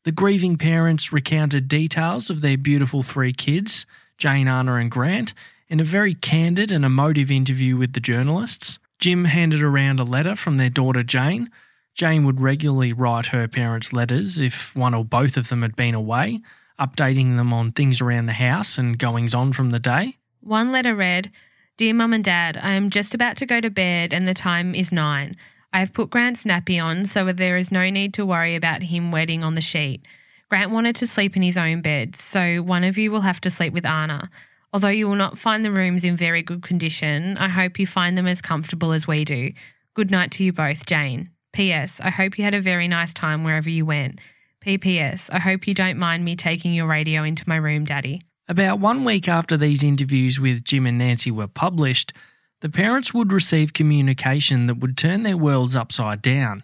The grieving parents recounted details of their beautiful three kids, Jane, Anna, and Grant, in a very candid and emotive interview with the journalists. Jim handed around a letter from their daughter Jane. Jane would regularly write her parents letters if one or both of them had been away, updating them on things around the house and goings on from the day. One letter read Dear Mum and Dad, I am just about to go to bed and the time is nine. I have put Grant's nappy on so there is no need to worry about him wetting on the sheet. Grant wanted to sleep in his own bed, so one of you will have to sleep with Anna. Although you will not find the rooms in very good condition, I hope you find them as comfortable as we do. Good night to you both, Jane. P.S. I hope you had a very nice time wherever you went. P.P.S. I hope you don't mind me taking your radio into my room, Daddy. About one week after these interviews with Jim and Nancy were published, the parents would receive communication that would turn their worlds upside down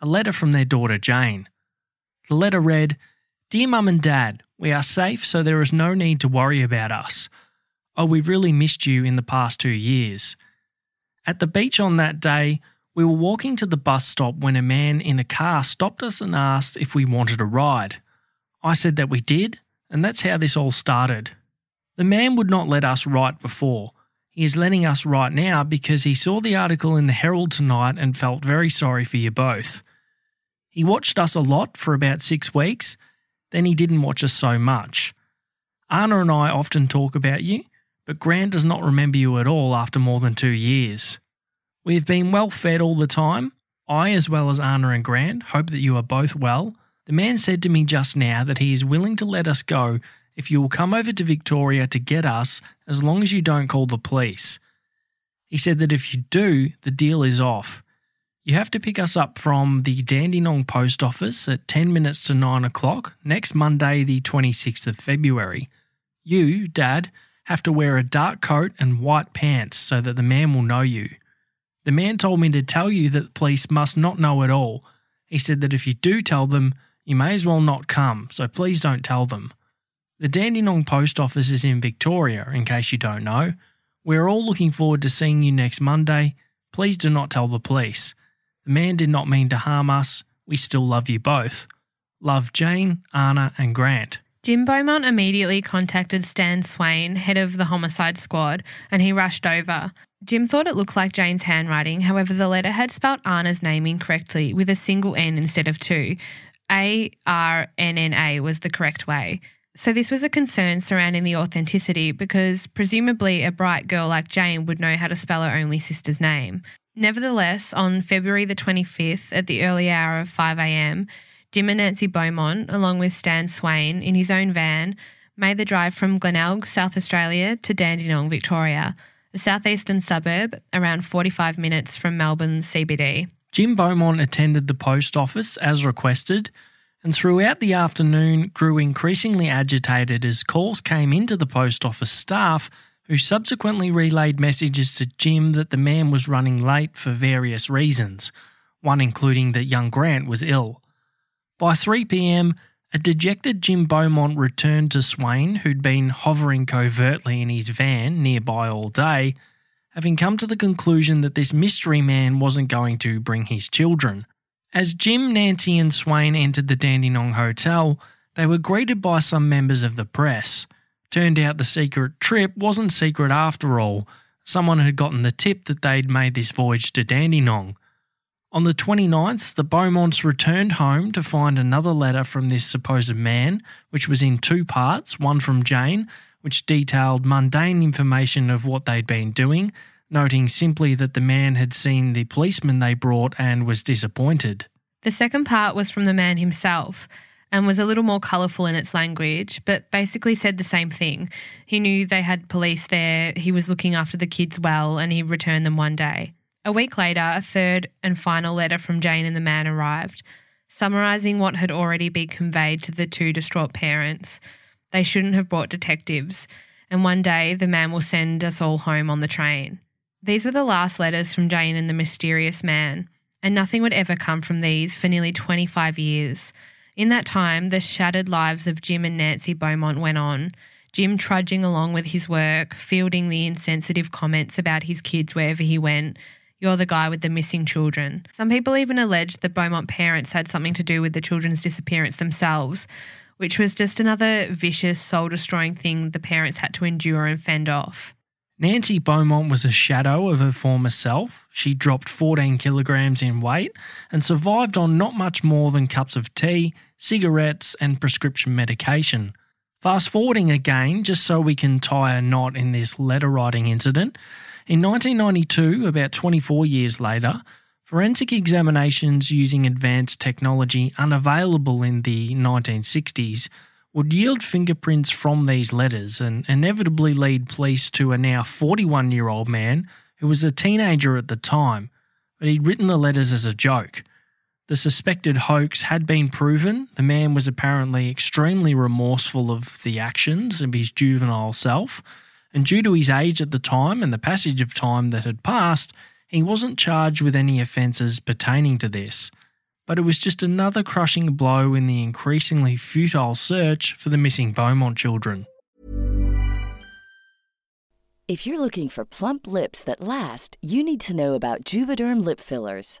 a letter from their daughter Jane. The letter read Dear Mum and Dad, we are safe, so there is no need to worry about us. Oh, we've really missed you in the past two years. At the beach on that day, we were walking to the bus stop when a man in a car stopped us and asked if we wanted a ride. I said that we did, and that's how this all started. The man would not let us write before. He is letting us write now because he saw the article in the Herald tonight and felt very sorry for you both. He watched us a lot for about six weeks, then he didn't watch us so much. Anna and I often talk about you, but Grant does not remember you at all after more than two years. We have been well fed all the time. I, as well as Anna and Grant, hope that you are both well. The man said to me just now that he is willing to let us go if you will come over to Victoria to get us as long as you don't call the police. He said that if you do, the deal is off. You have to pick us up from the Dandenong Post Office at 10 minutes to 9 o'clock next Monday, the 26th of February. You, Dad, have to wear a dark coat and white pants so that the man will know you. The man told me to tell you that the police must not know at all. He said that if you do tell them, you may as well not come, so please don't tell them. The Dandenong Post Office is in Victoria, in case you don't know. We're all looking forward to seeing you next Monday. Please do not tell the police. The man did not mean to harm us. We still love you both. Love Jane, Anna, and Grant. Jim Beaumont immediately contacted Stan Swain, head of the homicide squad, and he rushed over. Jim thought it looked like Jane's handwriting, however, the letter had spelt Anna's name incorrectly with a single N instead of two. A R N N A was the correct way. So, this was a concern surrounding the authenticity because presumably a bright girl like Jane would know how to spell her only sister's name. Nevertheless, on February the 25th at the early hour of 5am, Jim and Nancy Beaumont, along with Stan Swain in his own van, made the drive from Glenelg, South Australia to Dandenong, Victoria, a southeastern suburb around 45 minutes from Melbourne's CBD. Jim Beaumont attended the post office as requested and throughout the afternoon grew increasingly agitated as calls came into the post office staff who subsequently relayed messages to Jim that the man was running late for various reasons, one including that young Grant was ill. By 3 pm, A dejected Jim Beaumont returned to Swain, who'd been hovering covertly in his van nearby all day, having come to the conclusion that this mystery man wasn't going to bring his children. As Jim, Nancy, and Swain entered the Dandenong Hotel, they were greeted by some members of the press. Turned out the secret trip wasn't secret after all. Someone had gotten the tip that they'd made this voyage to Dandenong. On the 29th, the Beaumonts returned home to find another letter from this supposed man, which was in two parts one from Jane, which detailed mundane information of what they'd been doing, noting simply that the man had seen the policeman they brought and was disappointed. The second part was from the man himself and was a little more colourful in its language, but basically said the same thing. He knew they had police there, he was looking after the kids well, and he returned them one day. A week later, a third and final letter from Jane and the man arrived, summarising what had already been conveyed to the two distraught parents. They shouldn't have brought detectives, and one day the man will send us all home on the train. These were the last letters from Jane and the mysterious man, and nothing would ever come from these for nearly 25 years. In that time, the shattered lives of Jim and Nancy Beaumont went on. Jim trudging along with his work, fielding the insensitive comments about his kids wherever he went, you're the guy with the missing children. Some people even alleged the Beaumont parents had something to do with the children's disappearance themselves, which was just another vicious, soul destroying thing the parents had to endure and fend off. Nancy Beaumont was a shadow of her former self. She dropped 14 kilograms in weight and survived on not much more than cups of tea, cigarettes, and prescription medication. Fast forwarding again, just so we can tie a knot in this letter writing incident, in 1992, about 24 years later, forensic examinations using advanced technology unavailable in the 1960s would yield fingerprints from these letters and inevitably lead police to a now 41 year old man who was a teenager at the time, but he'd written the letters as a joke. The suspected hoax had been proven. The man was apparently extremely remorseful of the actions of his juvenile self and due to his age at the time and the passage of time that had passed, he wasn't charged with any offences pertaining to this. But it was just another crushing blow in the increasingly futile search for the missing Beaumont children. If you're looking for plump lips that last, you need to know about Juvederm lip fillers.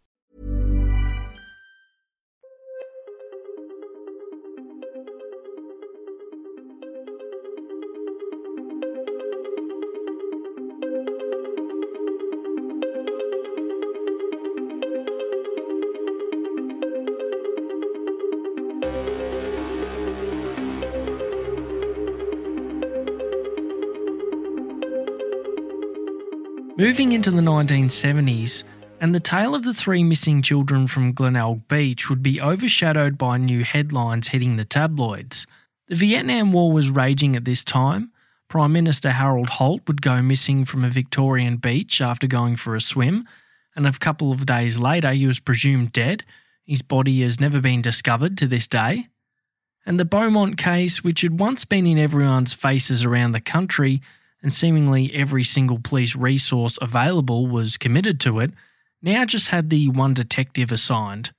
Moving into the 1970s, and the tale of the three missing children from Glenelg Beach would be overshadowed by new headlines hitting the tabloids. The Vietnam War was raging at this time. Prime Minister Harold Holt would go missing from a Victorian beach after going for a swim, and a couple of days later he was presumed dead. His body has never been discovered to this day. And the Beaumont case, which had once been in everyone's faces around the country, and seemingly every single police resource available was committed to it, now just had the one detective assigned.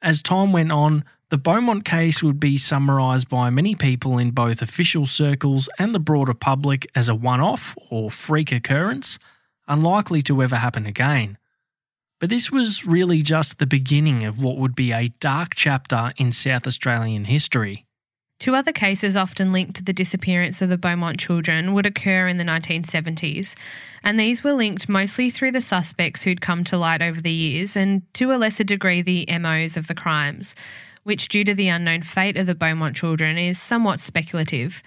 As time went on, the Beaumont case would be summarised by many people in both official circles and the broader public as a one off or freak occurrence, unlikely to ever happen again. But this was really just the beginning of what would be a dark chapter in South Australian history. Two other cases often linked to the disappearance of the Beaumont children would occur in the 1970s, and these were linked mostly through the suspects who'd come to light over the years and to a lesser degree the MOs of the crimes, which, due to the unknown fate of the Beaumont children, is somewhat speculative.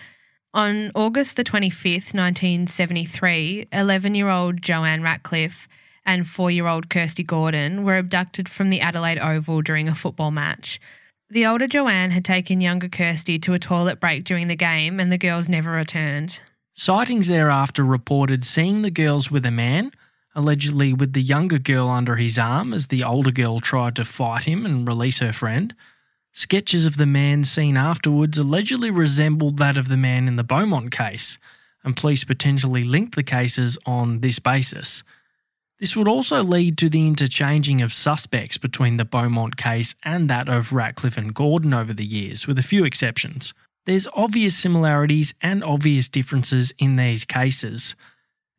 On August the 25th, 1973, 11 year old Joanne Ratcliffe and four year old Kirsty Gordon were abducted from the Adelaide Oval during a football match. The older Joanne had taken younger Kirsty to a toilet break during the game, and the girls never returned. Sightings thereafter reported seeing the girls with a man, allegedly with the younger girl under his arm as the older girl tried to fight him and release her friend. Sketches of the man seen afterwards allegedly resembled that of the man in the Beaumont case, and police potentially linked the cases on this basis. This would also lead to the interchanging of suspects between the Beaumont case and that of Ratcliffe and Gordon over the years, with a few exceptions. There's obvious similarities and obvious differences in these cases.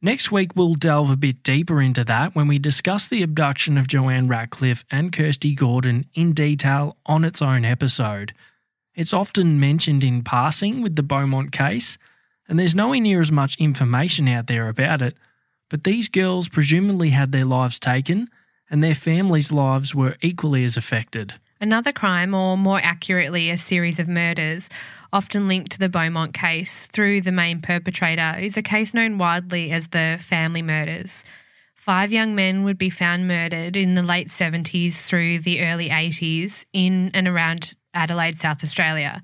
Next week, we'll delve a bit deeper into that when we discuss the abduction of Joanne Ratcliffe and Kirsty Gordon in detail on its own episode. It's often mentioned in passing with the Beaumont case, and there's nowhere near as much information out there about it but these girls presumably had their lives taken, and their families' lives were equally as affected. Another crime, or more accurately, a series of murders, often linked to the Beaumont case through the main perpetrator, is a case known widely as the family murders. Five young men would be found murdered in the late 70s through the early 80s in and around Adelaide, South Australia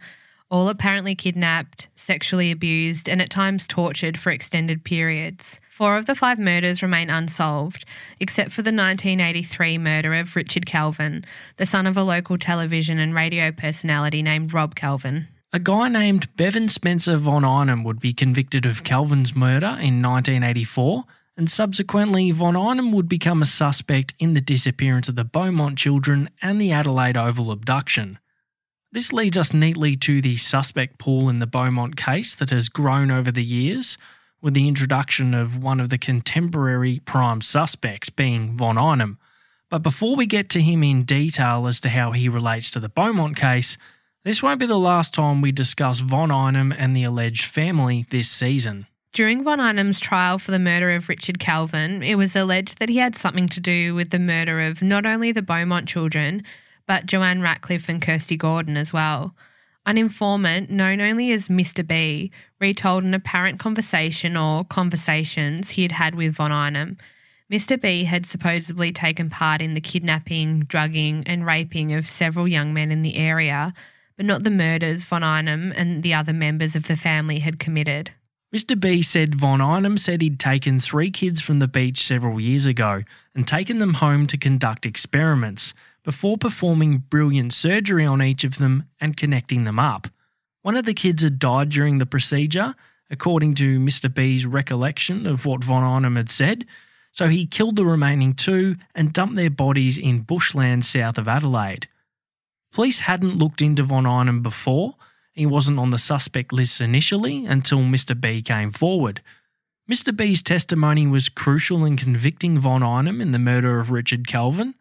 all apparently kidnapped, sexually abused, and at times tortured for extended periods. Four of the five murders remain unsolved, except for the 1983 murder of Richard Kelvin, the son of a local television and radio personality named Rob Kelvin. A guy named Bevan Spencer von Einem would be convicted of Kelvin's murder in 1984, and subsequently, von Einem would become a suspect in the disappearance of the Beaumont children and the Adelaide Oval abduction. This leads us neatly to the suspect pool in the Beaumont case that has grown over the years, with the introduction of one of the contemporary prime suspects being Von Einem. But before we get to him in detail as to how he relates to the Beaumont case, this won't be the last time we discuss Von Einem and the alleged family this season. During Von Einem's trial for the murder of Richard Kelvin, it was alleged that he had something to do with the murder of not only the Beaumont children, but Joanne Ratcliffe and Kirsty Gordon as well. An informant, known only as Mr. B, retold an apparent conversation or conversations he had had with Von Einem. Mr. B had supposedly taken part in the kidnapping, drugging, and raping of several young men in the area, but not the murders Von Einem and the other members of the family had committed. Mr. B said Von Einem said he'd taken three kids from the beach several years ago and taken them home to conduct experiments before performing brilliant surgery on each of them and connecting them up. One of the kids had died during the procedure, according to Mr. B's recollection of what Von Einem had said, so he killed the remaining two and dumped their bodies in bushland south of Adelaide. Police hadn't looked into Von Einem before. He wasn't on the suspect list initially until Mr. B came forward. Mr. B's testimony was crucial in convicting Von Einem in the murder of Richard Kelvin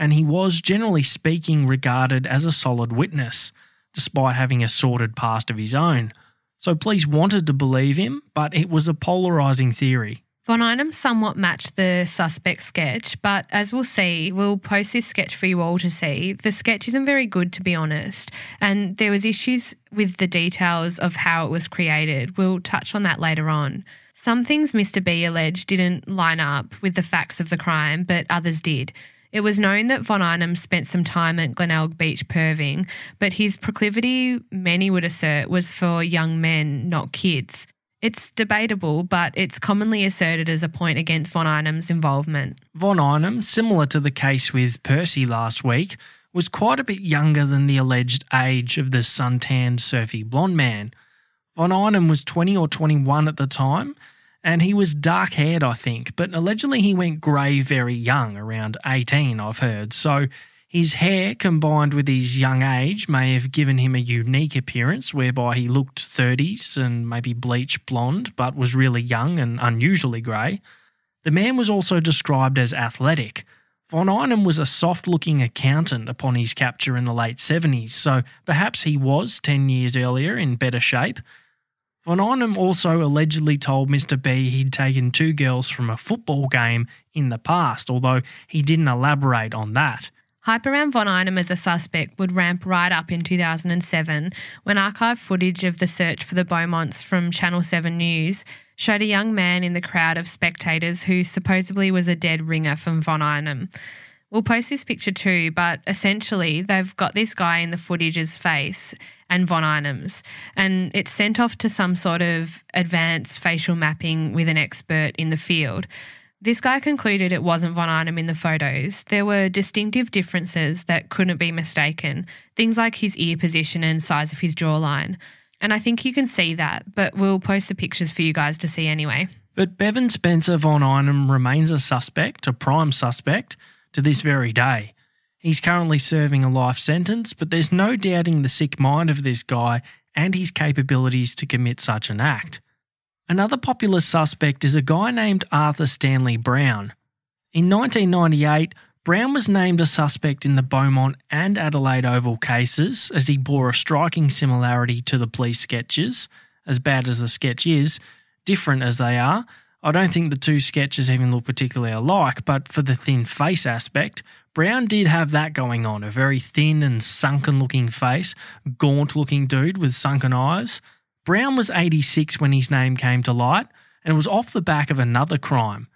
and he was, generally speaking, regarded as a solid witness, despite having a sordid past of his own. So police wanted to believe him, but it was a polarising theory. Von Einem somewhat matched the suspect sketch, but as we'll see, we'll post this sketch for you all to see. The sketch isn't very good, to be honest, and there was issues with the details of how it was created. We'll touch on that later on. Some things Mr. B alleged didn't line up with the facts of the crime, but others did. It was known that Von Einem spent some time at Glenelg Beach perving, but his proclivity, many would assert, was for young men, not kids. It's debatable, but it's commonly asserted as a point against Von Einem's involvement. Von Einem, similar to the case with Percy last week, was quite a bit younger than the alleged age of the suntanned surfy blonde man. Von Einem was 20 or 21 at the time, and he was dark haired, I think, but allegedly he went grey very young, around 18, I've heard. So his hair combined with his young age may have given him a unique appearance whereby he looked 30s and maybe bleached blonde, but was really young and unusually grey. The man was also described as athletic. Von Einem was a soft looking accountant upon his capture in the late 70s, so perhaps he was 10 years earlier in better shape. Von Einem also allegedly told Mr. B he'd taken two girls from a football game in the past, although he didn't elaborate on that. Hype around Von Einem as a suspect would ramp right up in 2007 when archive footage of the search for the Beaumonts from Channel 7 News showed a young man in the crowd of spectators who supposedly was a dead ringer from Von Einem. We'll post this picture too, but essentially they've got this guy in the footage's face and Von Einem's, and it's sent off to some sort of advanced facial mapping with an expert in the field. This guy concluded it wasn't Von Einem in the photos. There were distinctive differences that couldn't be mistaken, things like his ear position and size of his jawline. And I think you can see that, but we'll post the pictures for you guys to see anyway. But Bevan Spencer von Einem remains a suspect, a prime suspect, to this very day. He's currently serving a life sentence, but there's no doubting the sick mind of this guy and his capabilities to commit such an act. Another popular suspect is a guy named Arthur Stanley Brown. In 1998, Brown was named a suspect in the Beaumont and Adelaide Oval cases as he bore a striking similarity to the police sketches. As bad as the sketch is, different as they are, I don't think the two sketches even look particularly alike, but for the thin face aspect, Brown did have that going on a very thin and sunken looking face, gaunt looking dude with sunken eyes. Brown was 86 when his name came to light, and was off the back of another crime.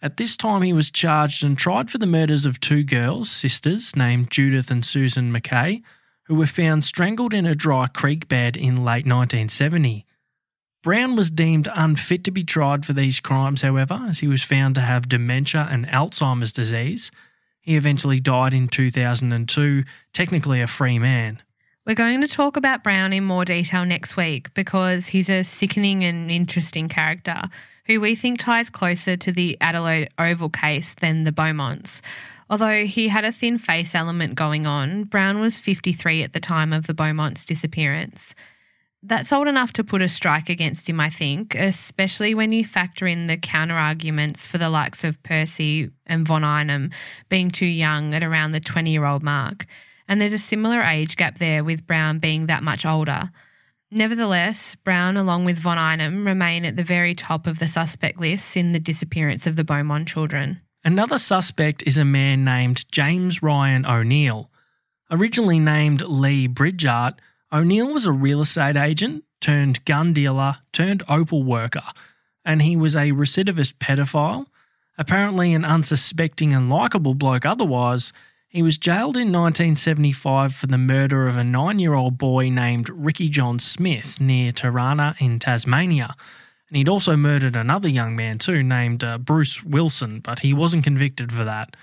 At this time, he was charged and tried for the murders of two girls, sisters, named Judith and Susan McKay, who were found strangled in a dry creek bed in late 1970. Brown was deemed unfit to be tried for these crimes, however, as he was found to have dementia and Alzheimer's disease. He eventually died in 2002, technically a free man. We're going to talk about Brown in more detail next week because he's a sickening and interesting character who we think ties closer to the Adelaide Oval case than the Beaumonts. Although he had a thin face element going on, Brown was 53 at the time of the Beaumonts' disappearance. That's old enough to put a strike against him, I think, especially when you factor in the counter arguments for the likes of Percy and Von Einem being too young at around the 20 year old mark. And there's a similar age gap there with Brown being that much older. Nevertheless, Brown, along with Von Einem, remain at the very top of the suspect list in the disappearance of the Beaumont children. Another suspect is a man named James Ryan O'Neill. Originally named Lee Bridgart, O'Neill was a real estate agent turned gun dealer turned opal worker, and he was a recidivist pedophile. Apparently, an unsuspecting and likable bloke otherwise, he was jailed in 1975 for the murder of a nine year old boy named Ricky John Smith near Turana in Tasmania. And he'd also murdered another young man too, named uh, Bruce Wilson, but he wasn't convicted for that.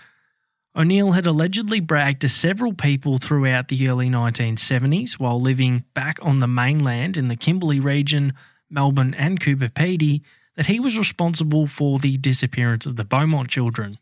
O'Neill had allegedly bragged to several people throughout the early 1970s while living back on the mainland in the Kimberley region, Melbourne, and Coober Pedy that he was responsible for the disappearance of the Beaumont children.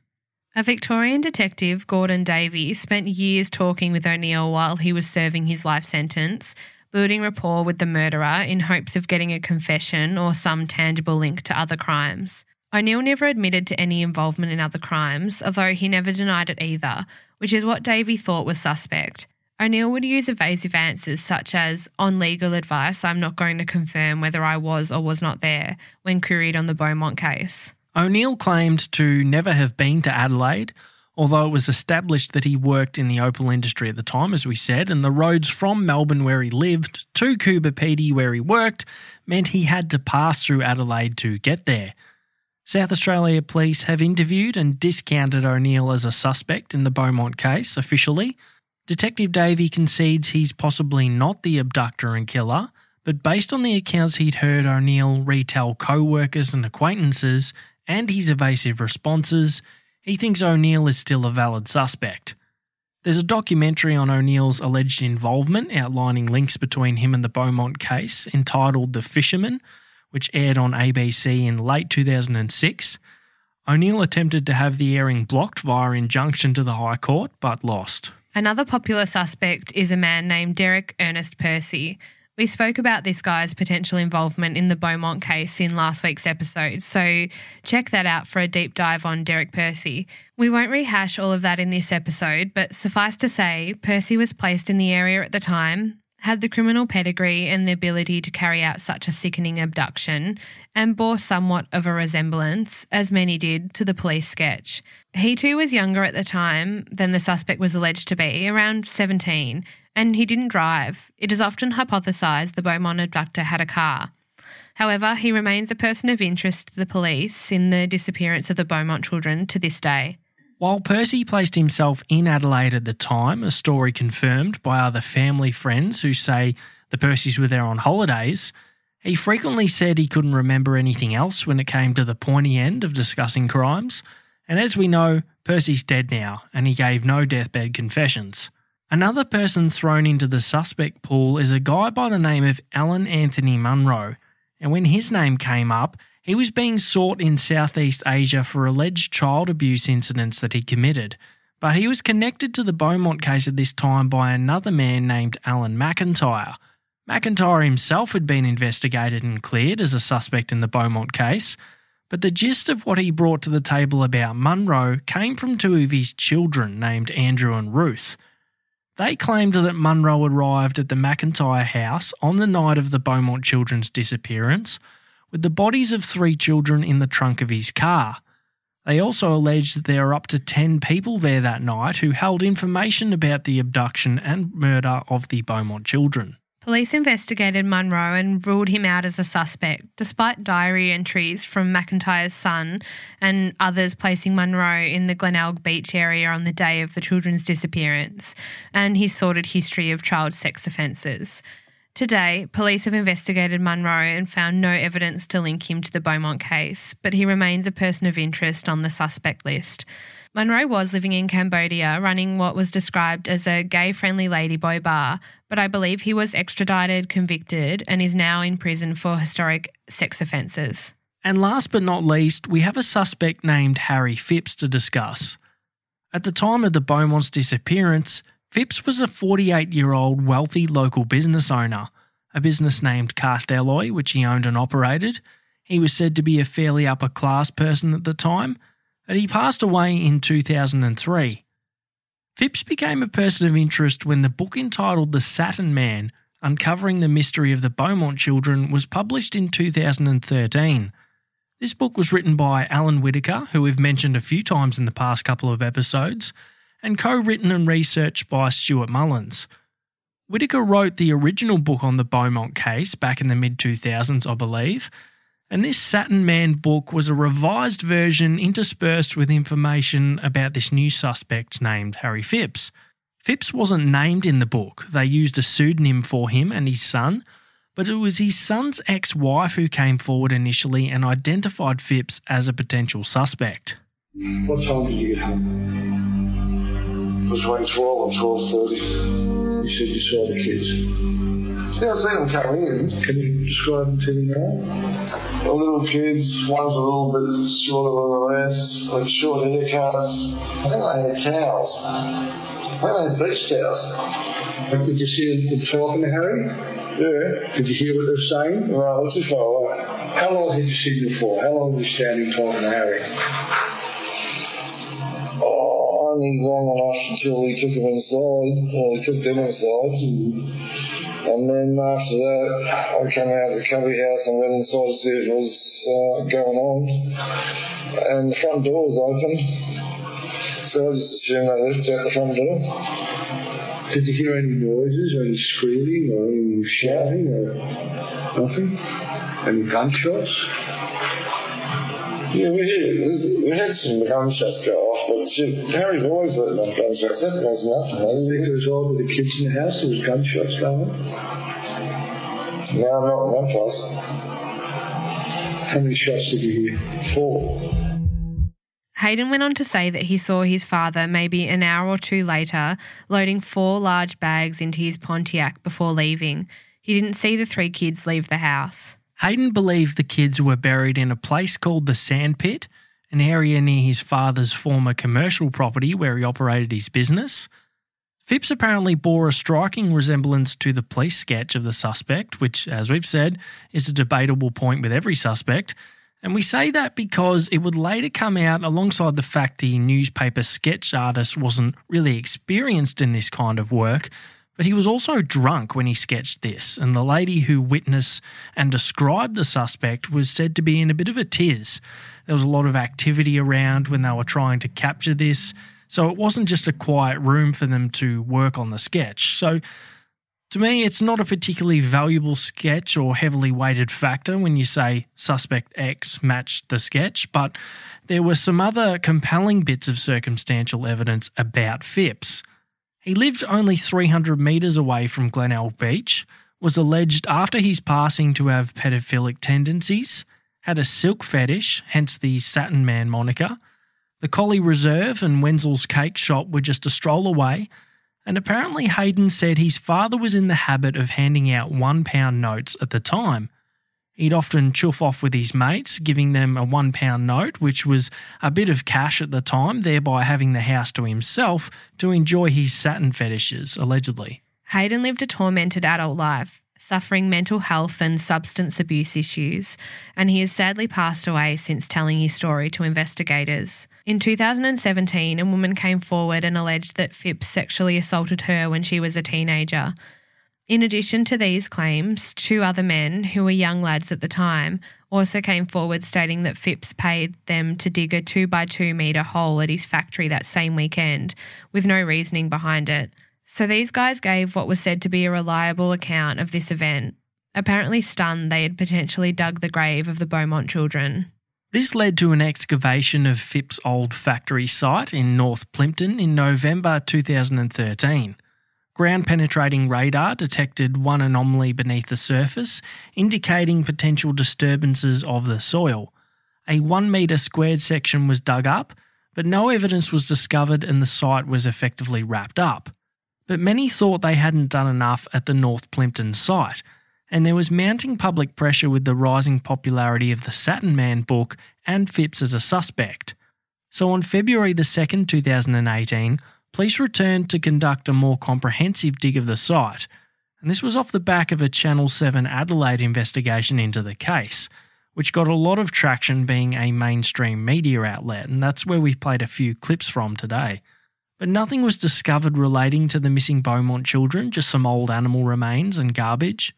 A Victorian detective, Gordon Davey, spent years talking with O'Neill while he was serving his life sentence, building rapport with the murderer in hopes of getting a confession or some tangible link to other crimes. O'Neill never admitted to any involvement in other crimes, although he never denied it either, which is what Davey thought was suspect. O'Neill would use evasive answers such as, on legal advice, I'm not going to confirm whether I was or was not there, when queried on the Beaumont case. O'Neill claimed to never have been to Adelaide, although it was established that he worked in the opal industry at the time, as we said, and the roads from Melbourne, where he lived, to Coober Pedy, where he worked, meant he had to pass through Adelaide to get there. South Australia Police have interviewed and discounted O'Neill as a suspect in the Beaumont case officially. Detective Davey concedes he's possibly not the abductor and killer, but based on the accounts he'd heard O'Neill retell co workers and acquaintances and his evasive responses, he thinks O'Neill is still a valid suspect. There's a documentary on O'Neill's alleged involvement outlining links between him and the Beaumont case entitled The Fisherman, which aired on ABC in late 2006. O'Neill attempted to have the airing blocked via injunction to the High Court, but lost. Another popular suspect is a man named Derek Ernest Percy. We spoke about this guy's potential involvement in the Beaumont case in last week's episode, so check that out for a deep dive on Derek Percy. We won't rehash all of that in this episode, but suffice to say, Percy was placed in the area at the time, had the criminal pedigree and the ability to carry out such a sickening abduction, and bore somewhat of a resemblance, as many did, to the police sketch. He too was younger at the time than the suspect was alleged to be, around 17, and he didn't drive. It is often hypothesised the Beaumont abductor had a car. However, he remains a person of interest to the police in the disappearance of the Beaumont children to this day. While Percy placed himself in Adelaide at the time, a story confirmed by other family friends who say the Percys were there on holidays, he frequently said he couldn't remember anything else when it came to the pointy end of discussing crimes. And as we know, Percy's dead now, and he gave no deathbed confessions. Another person thrown into the suspect pool is a guy by the name of Alan Anthony Munro, and when his name came up, he was being sought in Southeast Asia for alleged child abuse incidents that he committed. But he was connected to the Beaumont case at this time by another man named Alan McIntyre. McIntyre himself had been investigated and cleared as a suspect in the Beaumont case, but the gist of what he brought to the table about Munro came from two of his children named Andrew and Ruth. They claimed that Munro arrived at the McIntyre house on the night of the Beaumont children's disappearance with the bodies of three children in the trunk of his car. They also alleged that there were up to 10 people there that night who held information about the abduction and murder of the Beaumont children. Police investigated Munro and ruled him out as a suspect, despite diary entries from McIntyre's son and others placing Munro in the Glenelg Beach area on the day of the children's disappearance, and his sordid history of child sex offences. Today, police have investigated Munro and found no evidence to link him to the Beaumont case, but he remains a person of interest on the suspect list. Munro was living in Cambodia, running what was described as a gay friendly ladyboy bar, but I believe he was extradited, convicted, and is now in prison for historic sex offences. And last but not least, we have a suspect named Harry Phipps to discuss. At the time of the Beaumont's disappearance, Phipps was a 48 year old wealthy local business owner, a business named Castalloy, which he owned and operated. He was said to be a fairly upper class person at the time, but he passed away in 2003. Phipps became a person of interest when the book entitled The Satin Man Uncovering the Mystery of the Beaumont Children was published in 2013. This book was written by Alan Whiticker, who we've mentioned a few times in the past couple of episodes, and co written and researched by Stuart Mullins. Whiticker wrote the original book on the Beaumont case back in the mid 2000s, I believe, and this Satin Man book was a revised version interspersed with information about this new suspect named Harry Phipps. Phipps wasn't named in the book, they used a pseudonym for him and his son, but it was his son's ex wife who came forward initially and identified Phipps as a potential suspect. What time did you home? Between 12 and 12.30. You said you saw the kids. Yeah, I've seen them come in. Can you describe them to me now? The little kids, one's a little bit shorter than the rest, with short haircuts. I think they had towels. I think they had beach towels. Like, did you see them talking to Harry? Yeah. Did you hear what they're saying? No, it's far away. How long had you seen them for? How long were you standing talking to Harry? Long enough until he took him inside, or he took them inside. And then after that, I came out of the cubby house and went inside to see it was uh, going on. And the front door was open. So I just assumed they left out the front door. Did you hear any noises, any screaming, or any shouting, or nothing? Any gunshots? Yeah, we, hear, we had some gunshots go off, but shit, Harry's always letting off gunshots. That was nothing. I think it was all with the kids in the house, there was gunshots going off. No, not in that place. How many shots did you hear? Four. Hayden went on to say that he saw his father maybe an hour or two later loading four large bags into his Pontiac before leaving. He didn't see the three kids leave the house. Hayden believed the kids were buried in a place called the Sandpit, an area near his father's former commercial property where he operated his business. Phipps apparently bore a striking resemblance to the police sketch of the suspect, which, as we've said, is a debatable point with every suspect. And we say that because it would later come out alongside the fact the newspaper sketch artist wasn't really experienced in this kind of work, but he was also drunk when he sketched this, and the lady who witnessed and described the suspect was said to be in a bit of a tiz. There was a lot of activity around when they were trying to capture this, so it wasn't just a quiet room for them to work on the sketch. So to me, it's not a particularly valuable sketch or heavily weighted factor when you say suspect X matched the sketch, but there were some other compelling bits of circumstantial evidence about Phipps. He lived only 300 metres away from Glenelg Beach, was alleged after his passing to have pedophilic tendencies, had a silk fetish, hence the Satin Man moniker. The Colley Reserve and Wenzel's Cake Shop were just a stroll away, and apparently Hayden said his father was in the habit of handing out one pound notes at the time. He'd often chuff off with his mates, giving them a one pound note, which was a bit of cash at the time, thereby having the house to himself to enjoy his satin fetishes, allegedly. Hayden lived a tormented adult life, suffering mental health and substance abuse issues, and he has sadly passed away since telling his story to investigators. In 2017, a woman came forward and alleged that Phipps sexually assaulted her when she was a teenager. In addition to these claims, two other men, who were young lads at the time, also came forward stating that Phipps paid them to dig a 2 by 2 metre hole at his factory that same weekend, with no reasoning behind it. So these guys gave what was said to be a reliable account of this event. Apparently stunned, they had potentially dug the grave of the Beaumont children. This led to an excavation of Phipps' old factory site in North Plympton in November 2013. Ground penetrating radar detected one anomaly beneath the surface, indicating potential disturbances of the soil. A one metre squared section was dug up, but no evidence was discovered and the site was effectively wrapped up. But many thought they hadn't done enough at the North Plympton site, and there was mounting public pressure with the rising popularity of the Satin Man book and Phipps as a suspect. So on February the 2nd, 2018, police returned to conduct a more comprehensive dig of the site, and this was off the back of a Channel 7 Adelaide investigation into the case, which got a lot of traction being a mainstream media outlet, and that's where we've played a few clips from today. But nothing was discovered relating to the missing Beaumont children, just some old animal remains and garbage.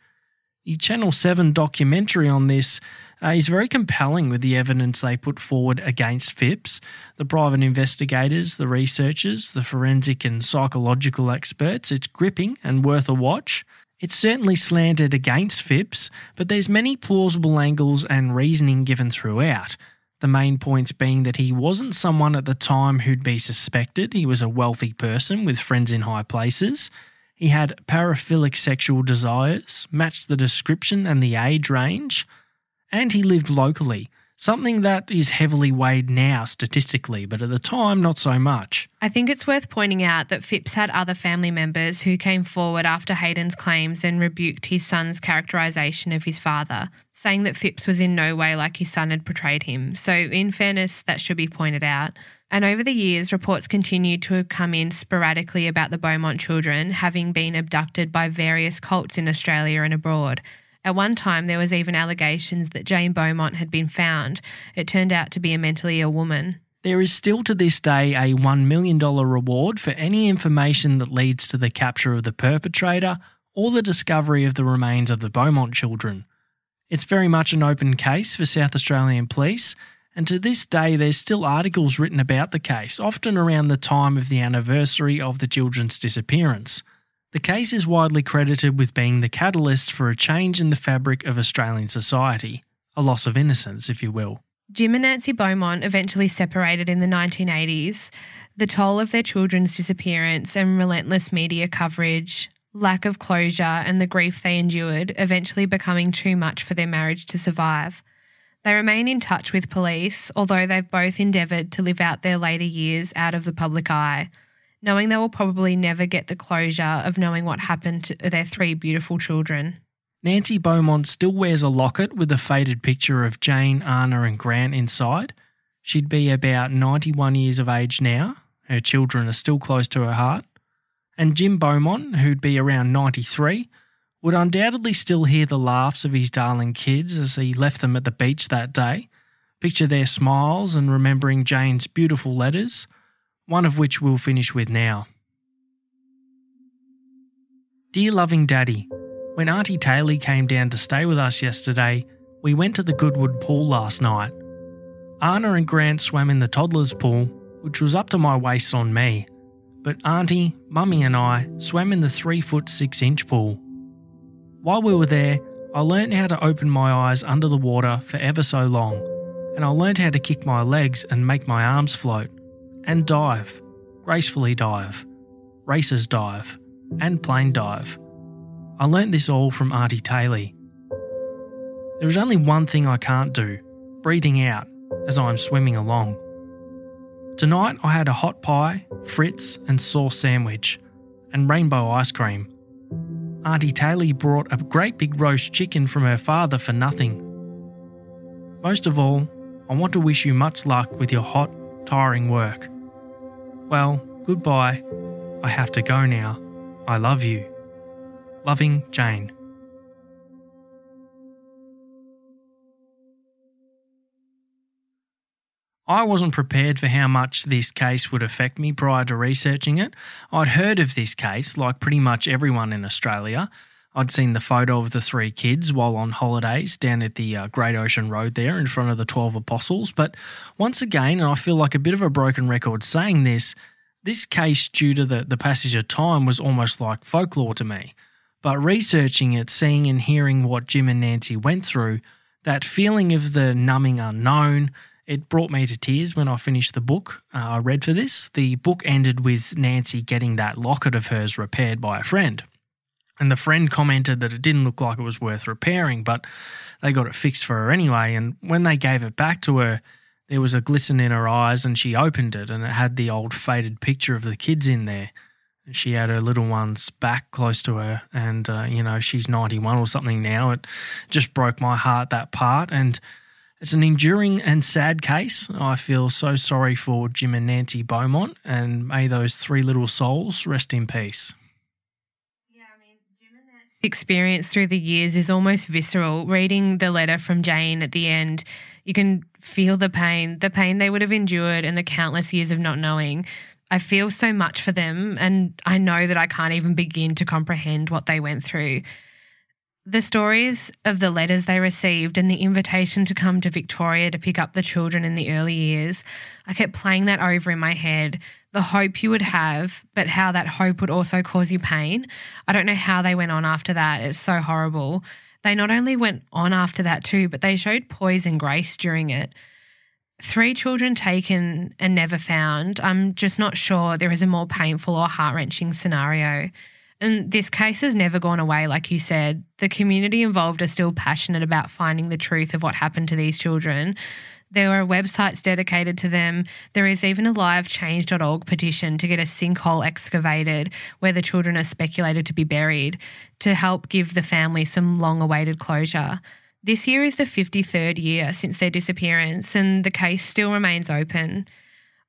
The Channel 7 documentary on this uh, is very compelling with the evidence they put forward against Phipps, the private investigators, the researchers, the forensic and psychological experts. It's gripping and worth a watch. It's certainly slanted against Phipps, but there's many plausible angles and reasoning given throughout. The main points being that he wasn't someone at the time who'd be suspected. He was a wealthy person with friends in high places. He had paraphilic sexual desires, matched the description and the age range, and he lived locally, something that is heavily weighed now statistically, but at the time, not so much. I think it's worth pointing out that Phipps had other family members who came forward after Hayden's claims and rebuked his son's characterisation of his father, saying that Phipps was in no way like his son had portrayed him. So, in fairness, that should be pointed out. And over the years, reports continued to come in sporadically about the Beaumont children having been abducted by various cults in Australia and abroad. At one time, there was even allegations that Jane Beaumont had been found. It turned out to be a mentally ill woman. There is still to this day a $1 million reward for any information that leads to the capture of the perpetrator or the discovery of the remains of the Beaumont children. It's very much an open case for South Australian police, and to this day, there's still articles written about the case, often around the time of the anniversary of the children's disappearance. The case is widely credited with being the catalyst for a change in the fabric of Australian society, a loss of innocence, if you will. Jim and Nancy Beaumont eventually separated in the 1980s. The toll of their children's disappearance and relentless media coverage, lack of closure, and the grief they endured eventually becoming too much for their marriage to survive. They remain in touch with police, although they've both endeavoured to live out their later years out of the public eye, knowing they will probably never get the closure of knowing what happened to their three beautiful children. Nancy Beaumont still wears a locket with a faded picture of Jane, Anna, and Grant inside. She'd be about 91 years of age now. Her children are still close to her heart. And Jim Beaumont, who'd be around 93, would undoubtedly still hear the laughs of his darling kids as he left them at the beach that day, picture their smiles and remembering Jane's beautiful letters, one of which we'll finish with now. Dear loving Daddy, when Auntie Taylor came down to stay with us yesterday, we went to the Goodwood pool last night. Anna and Grant swam in the toddler's pool, which was up to my waist on me, but Auntie, Mummy, and I swam in the 3 foot 6 inch pool. While we were there, I learnt how to open my eyes under the water for ever so long, and I learnt how to kick my legs and make my arms float, and dive, gracefully dive, races dive, and plane dive. I learnt this all from Auntie Taylor. There is only one thing I can't do breathing out as I am swimming along. Tonight I had a hot pie, Fritz, and sauce sandwich, and rainbow ice cream. Auntie Taylor brought a great big roast chicken from her father for nothing. Most of all, I want to wish you much luck with your hot, tiring work. Well, goodbye. I have to go now. I love you. Loving Jane. I wasn't prepared for how much this case would affect me prior to researching it. I'd heard of this case, like pretty much everyone in Australia. I'd seen the photo of the three kids while on holidays down at the uh, Great Ocean Road there in front of the 12 Apostles. But once again, and I feel like a bit of a broken record saying this, this case, due to the, the passage of time, was almost like folklore to me. But researching it, seeing and hearing what Jim and Nancy went through, that feeling of the numbing unknown, it brought me to tears when I finished the book uh, I read for this. The book ended with Nancy getting that locket of hers repaired by a friend. And the friend commented that it didn't look like it was worth repairing, but they got it fixed for her anyway. And when they gave it back to her, there was a glisten in her eyes, and she opened it, and it had the old faded picture of the kids in there. She had her little ones back close to her, and uh, you know she's ninety one or something now. It just broke my heart that part, and it's an enduring and sad case. I feel so sorry for Jim and Nancy Beaumont, and may those three little souls rest in peace experience through the years is almost visceral. Reading the letter from Jane at the end, you can feel the pain, the pain they would have endured and the countless years of not knowing. I feel so much for them, and I know that I can't even begin to comprehend what they went through. The stories of the letters they received and the invitation to come to Victoria to pick up the children in the early years, I kept playing that over in my head. The hope you would have, but how that hope would also cause you pain. I don't know how they went on after that. It's so horrible. They not only went on after that too, but they showed poise and grace during it. Three children taken and never found. I'm just not sure there is a more painful or heart wrenching scenario. And this case has never gone away, like you said. The community involved are still passionate about finding the truth of what happened to these children. There are websites dedicated to them. There is even a live change.org petition to get a sinkhole excavated where the children are speculated to be buried to help give the family some long awaited closure. This year is the 53rd year since their disappearance, and the case still remains open.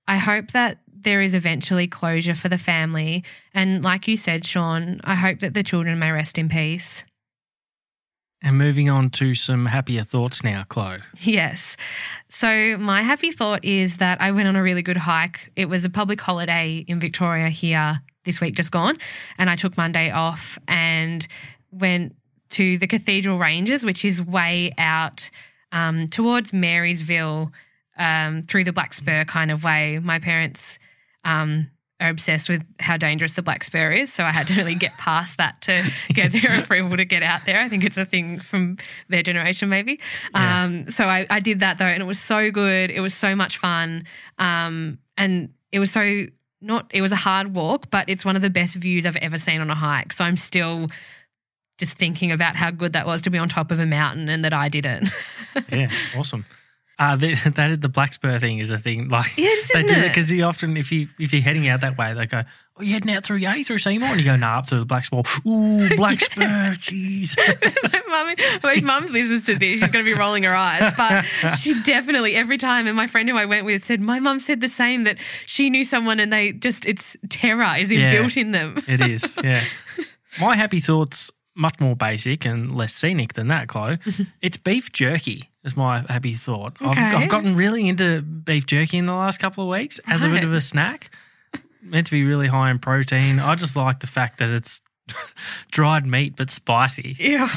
I hope that there is eventually closure for the family. And like you said, Sean, I hope that the children may rest in peace. And moving on to some happier thoughts now, Chloe. Yes. So, my happy thought is that I went on a really good hike. It was a public holiday in Victoria here this week, just gone. And I took Monday off and went to the Cathedral Ranges, which is way out um, towards Marysville um, through the Black Spur kind of way. My parents um, are obsessed with how dangerous the black spur is. So I had to really get past that to get their approval to get out there. I think it's a thing from their generation, maybe. Yeah. Um, so I, I, did that though, and it was so good. It was so much fun. Um, and it was so not, it was a hard walk, but it's one of the best views I've ever seen on a hike. So I'm still just thinking about how good that was to be on top of a mountain and that I did it. yeah, awesome. Uh, the, that the black spur thing is a thing. Like Yes, they isn't do it? because you often, if you if you're heading out that way, they go, "Oh, you're heading out through A through Seymour," and you go, "Nah, up to the black spur." Ooh, black spur, jeez. my mum, my mum listens to this. She's going to be rolling her eyes, but she definitely every time. And my friend who I went with said my mum said the same that she knew someone and they just it's terror is Yeah. inbuilt in them. It is, yeah. My happy thoughts much more basic and less scenic than that, Chloe. it's beef jerky. Is my happy thought. I've, I've gotten really into beef jerky in the last couple of weeks as a bit of a snack. Meant to be really high in protein. I just like the fact that it's dried meat but spicy. Ew.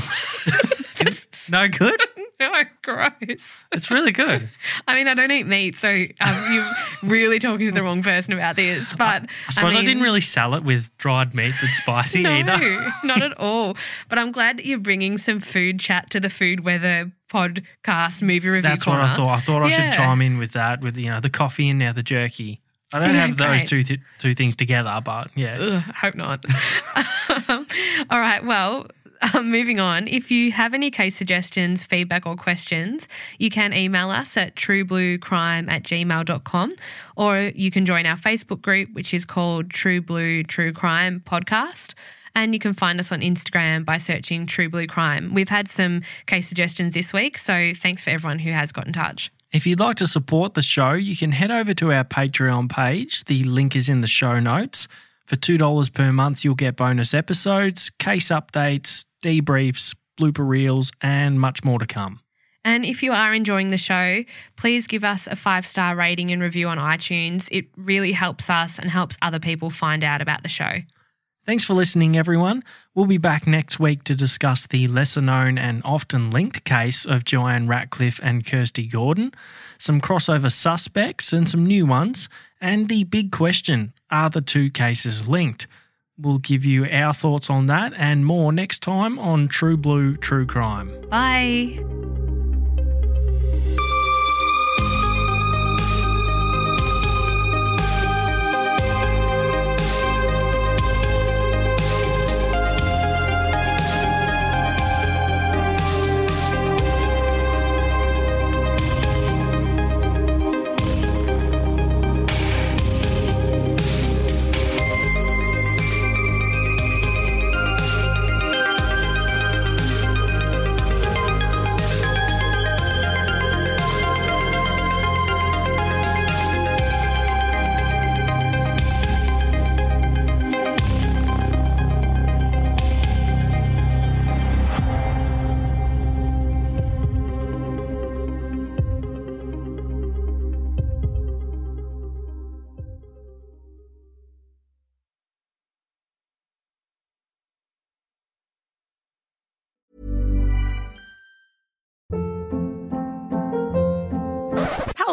No good. No, gross. It's really good. I mean, I don't eat meat, so um, you're really talking to the wrong person about this. But I suppose I, mean, didn't really sell it with dried meat but spicy no, either. not at all. But I'm glad that you're bringing some food chat to the food weather podcast movie review. That's what I thought. I thought I Yeah. should chime in with that, with you know the coffee and now the jerky. I don't Yeah, have those great. two th- two things together, but yeah. Ugh, hope not. All right. Well, um, moving on. If you have any case suggestions, feedback, or questions, you can email us at truebluecrime at gmail.com or you can join our Facebook group, which is called True Blue True Crime Podcast. And you can find us on Instagram by searching True Blue Crime. We've had some case suggestions this week, so thanks for everyone who has got in touch. If you'd like to support the show, you can head over to our Patreon page. The link is in the show notes. For $2 per month, you'll get bonus episodes, case updates, debriefs, blooper reels, and much more to come. And if you are enjoying the show, please give us a five star rating and review on iTunes. It really helps us and helps other people find out about the show. Thanks for listening, everyone. We'll be back next week to discuss the lesser known and often linked case of Joanne Ratcliffe and Kirsty Gordon, some crossover suspects and some new ones, and the big question are the two cases linked? We'll give you our thoughts on that and more next time on True Blue True Crime. Bye.